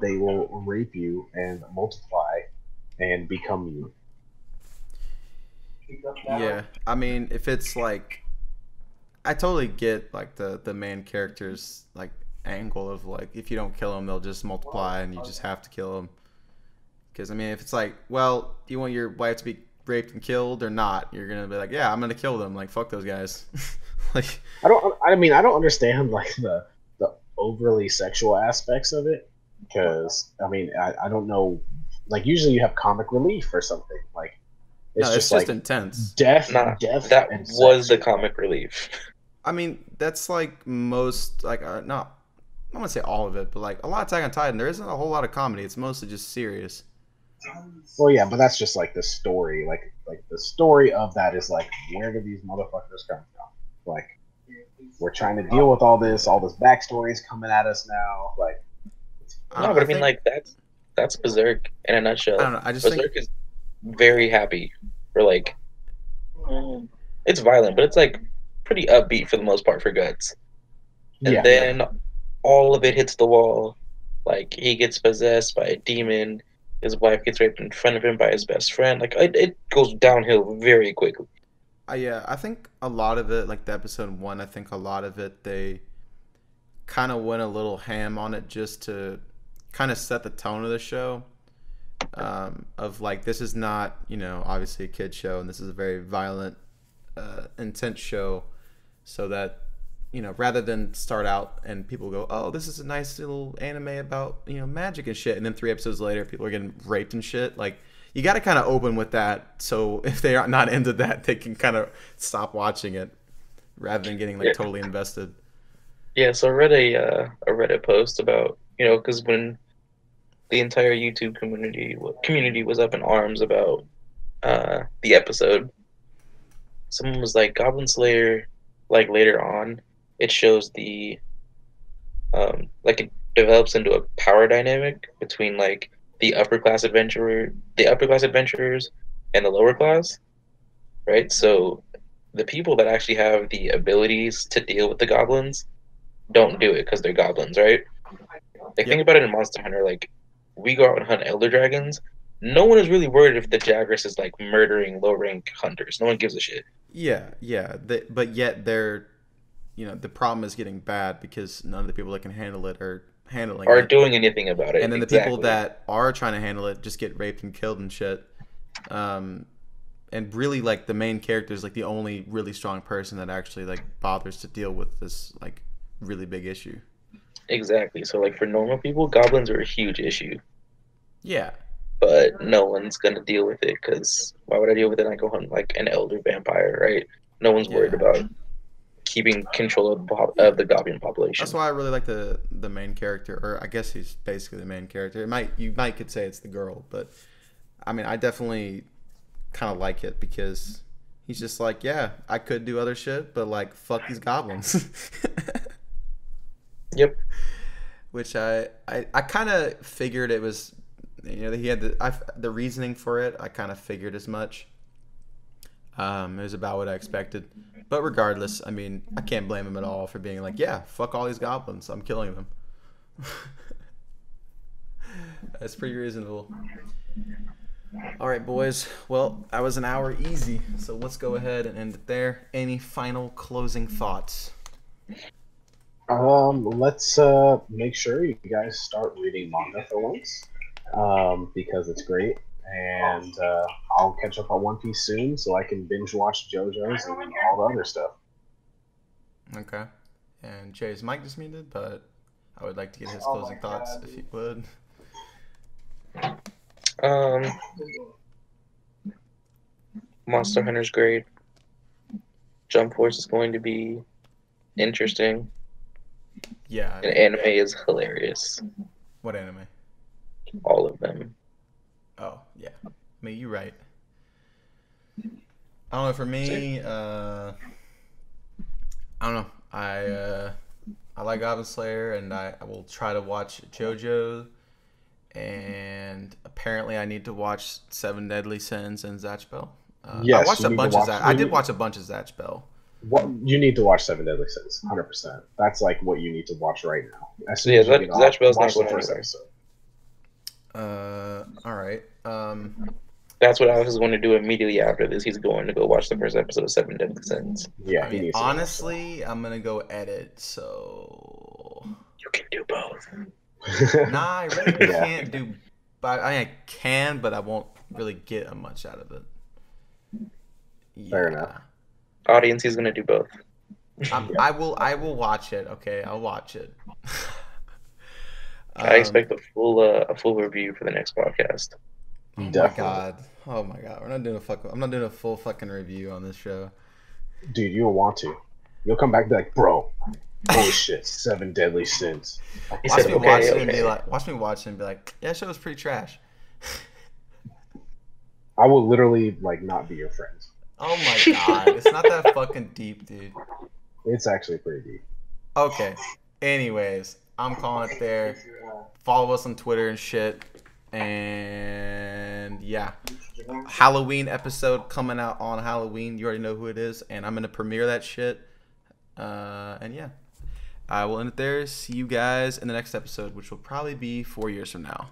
they will rape you and multiply and become you. Yeah, I mean, if it's like, I totally get like the the main character's like angle of like if you don't kill them, they'll just multiply and you just have to kill them. Because I mean, if it's like, well, you want your wife to be raped and killed or not? You're gonna be like, yeah, I'm gonna kill them. Like, fuck those guys. (laughs) like, I don't. I mean, I don't understand like the the overly sexual aspects of it because I mean, I, I don't know. Like usually you have comic relief or something. Like it's no, just it's just like intense. death, Nah, death. that and was the comic relief. I mean, that's like most like uh, not. I'm gonna say all of it, but like a lot of Attack on Titan, there isn't a whole lot of comedy. It's mostly just serious. Well, yeah, but that's just like the story. Like like the story of that is like where do these motherfuckers come from? Like we're trying to deal with all this. All this backstory is coming at us now. Like I No, don't- but I mean, think- like that's that's Berserk in a nutshell. I don't know. I just think Berserk is very happy for like. mm, It's violent, but it's like pretty upbeat for the most part for guts. And yeah, then all of it hits the wall. Like he gets possessed by a demon. His wife gets raped in front of him by his best friend. Like it, it goes downhill very quickly. Uh, yeah, I think a lot of it, like the episode one, I think a lot of it they kind of went a little ham on it just to kind of set the tone of the show. Um, of like this is not you know obviously a kid show and this is a very violent, uh, intense show, so that you know rather than start out and people go oh this is a nice little anime about you know magic and shit and then three episodes later people are getting raped and shit like you got to kind of open with that so (laughs) if they are not into that they can kind of stop watching it rather than getting like Yeah. totally invested Yeah, so I read a uh, a Reddit post about you know because when the entire YouTube community community was up in arms about uh, the episode, someone was like Goblin Slayer. Like later on, it shows the um, like it develops into a power dynamic between like the upper class adventurer, the upper class adventurers, and the lower class, right? So the people that actually have the abilities to deal with the goblins don't do it because they're goblins, right? Like Yep. think about it in Monster Hunter. Like we go out and hunt elder dragons. No one is really worried if the Jagras is like murdering low rank hunters. No one gives a shit. yeah yeah they, but yet they're you know the problem is getting bad because none of the people that can handle it are handling Are it doing anything about it. and then the people that are trying to handle it just get raped and killed and shit. Um, and really, like the main character is like the only really strong person that actually like bothers to deal with this like really big issue. Exactly. So like for normal people, goblins are a huge issue, Yeah, but no one's gonna deal with it because why would I deal with it? I go hunt like an elder vampire, right? No one's worried about keeping control of the, pop- of the goblin population. that's why I really like the the main character, or I guess he's basically the main character. It might you might could say it's the girl, but I mean I definitely kind of like it because he's just like yeah I could do other shit, but like fuck these goblins. (laughs) Yep. (laughs) which I I, I kind of figured it was you know he had the I, the reasoning for it I kind of figured as much. Um it was about what I expected. But regardless I mean I can't blame him at all for being like yeah fuck all these goblins I'm killing them. (laughs) That's pretty reasonable. All right boys. Well that was an hour easy. So let's go ahead and end it there. Any final closing thoughts Um, let's uh, make sure you guys start reading manga for once, um, because it's great. And uh, I'll catch up on One Piece soon, so I can binge watch JoJo's and all the other stuff. Okay. And Jay's mic just muted, but I would like to get his Oh closing my thoughts God. if he would. Um, Monster Hunter's great. Jump Force is going to be interesting. Yeah. And anime is hilarious. What anime? All of them. Oh, yeah. I mean, you're right. I don't know. For me, uh, I don't know. I uh, I like Goblin Slayer, and I, I will try to watch JoJo. And apparently, I need to watch Seven Deadly Sins and Zatch Bell. Uh, I watched a bunch watch- of Zatch. I did watch a bunch of Zatch Bell. What you need to watch Seven Deadly Sins, hundred percent. That's like what you need to watch right now. As soon Yeah, as you Zach- get off, watch the first anywhere. episode. Uh, all right. Um, That's what Alex is going to do immediately after this. He's going to go watch the first episode of Seven Deadly Sins. Yeah, I he mean, needs to honestly, I'm gonna go edit. So, You can do both. (laughs) nah, I really Yeah. can't do. But I, mean, I can, but I won't really get much out of it. Yeah. Fair enough. Audience, he's going to do both. (laughs) I'm, I will. I will watch it. Okay, I'll watch it. I expect a full uh, a full review for the next podcast. Oh my god. Oh my god. We're not doing a fuck. I'm not doing a full fucking review on this show. Dude, you'll want to. You'll come back and be like, bro, holy (laughs) shit, Seven Deadly Sins. He Watch said, me okay, watch it and okay. be like, watch me watch it and be like, yeah, that show was pretty trash. I will literally like not be your friend. Oh my god, it's not that (laughs) fucking deep, dude. It's actually pretty deep. Okay. Anyways, I'm calling it there. Follow us on Twitter and shit. And yeah, Halloween episode coming out on Halloween. You already know who it is, and I'm gonna premiere that shit. Uh, and yeah, I will end it there. See you guys in the next episode, which will probably be four years from now.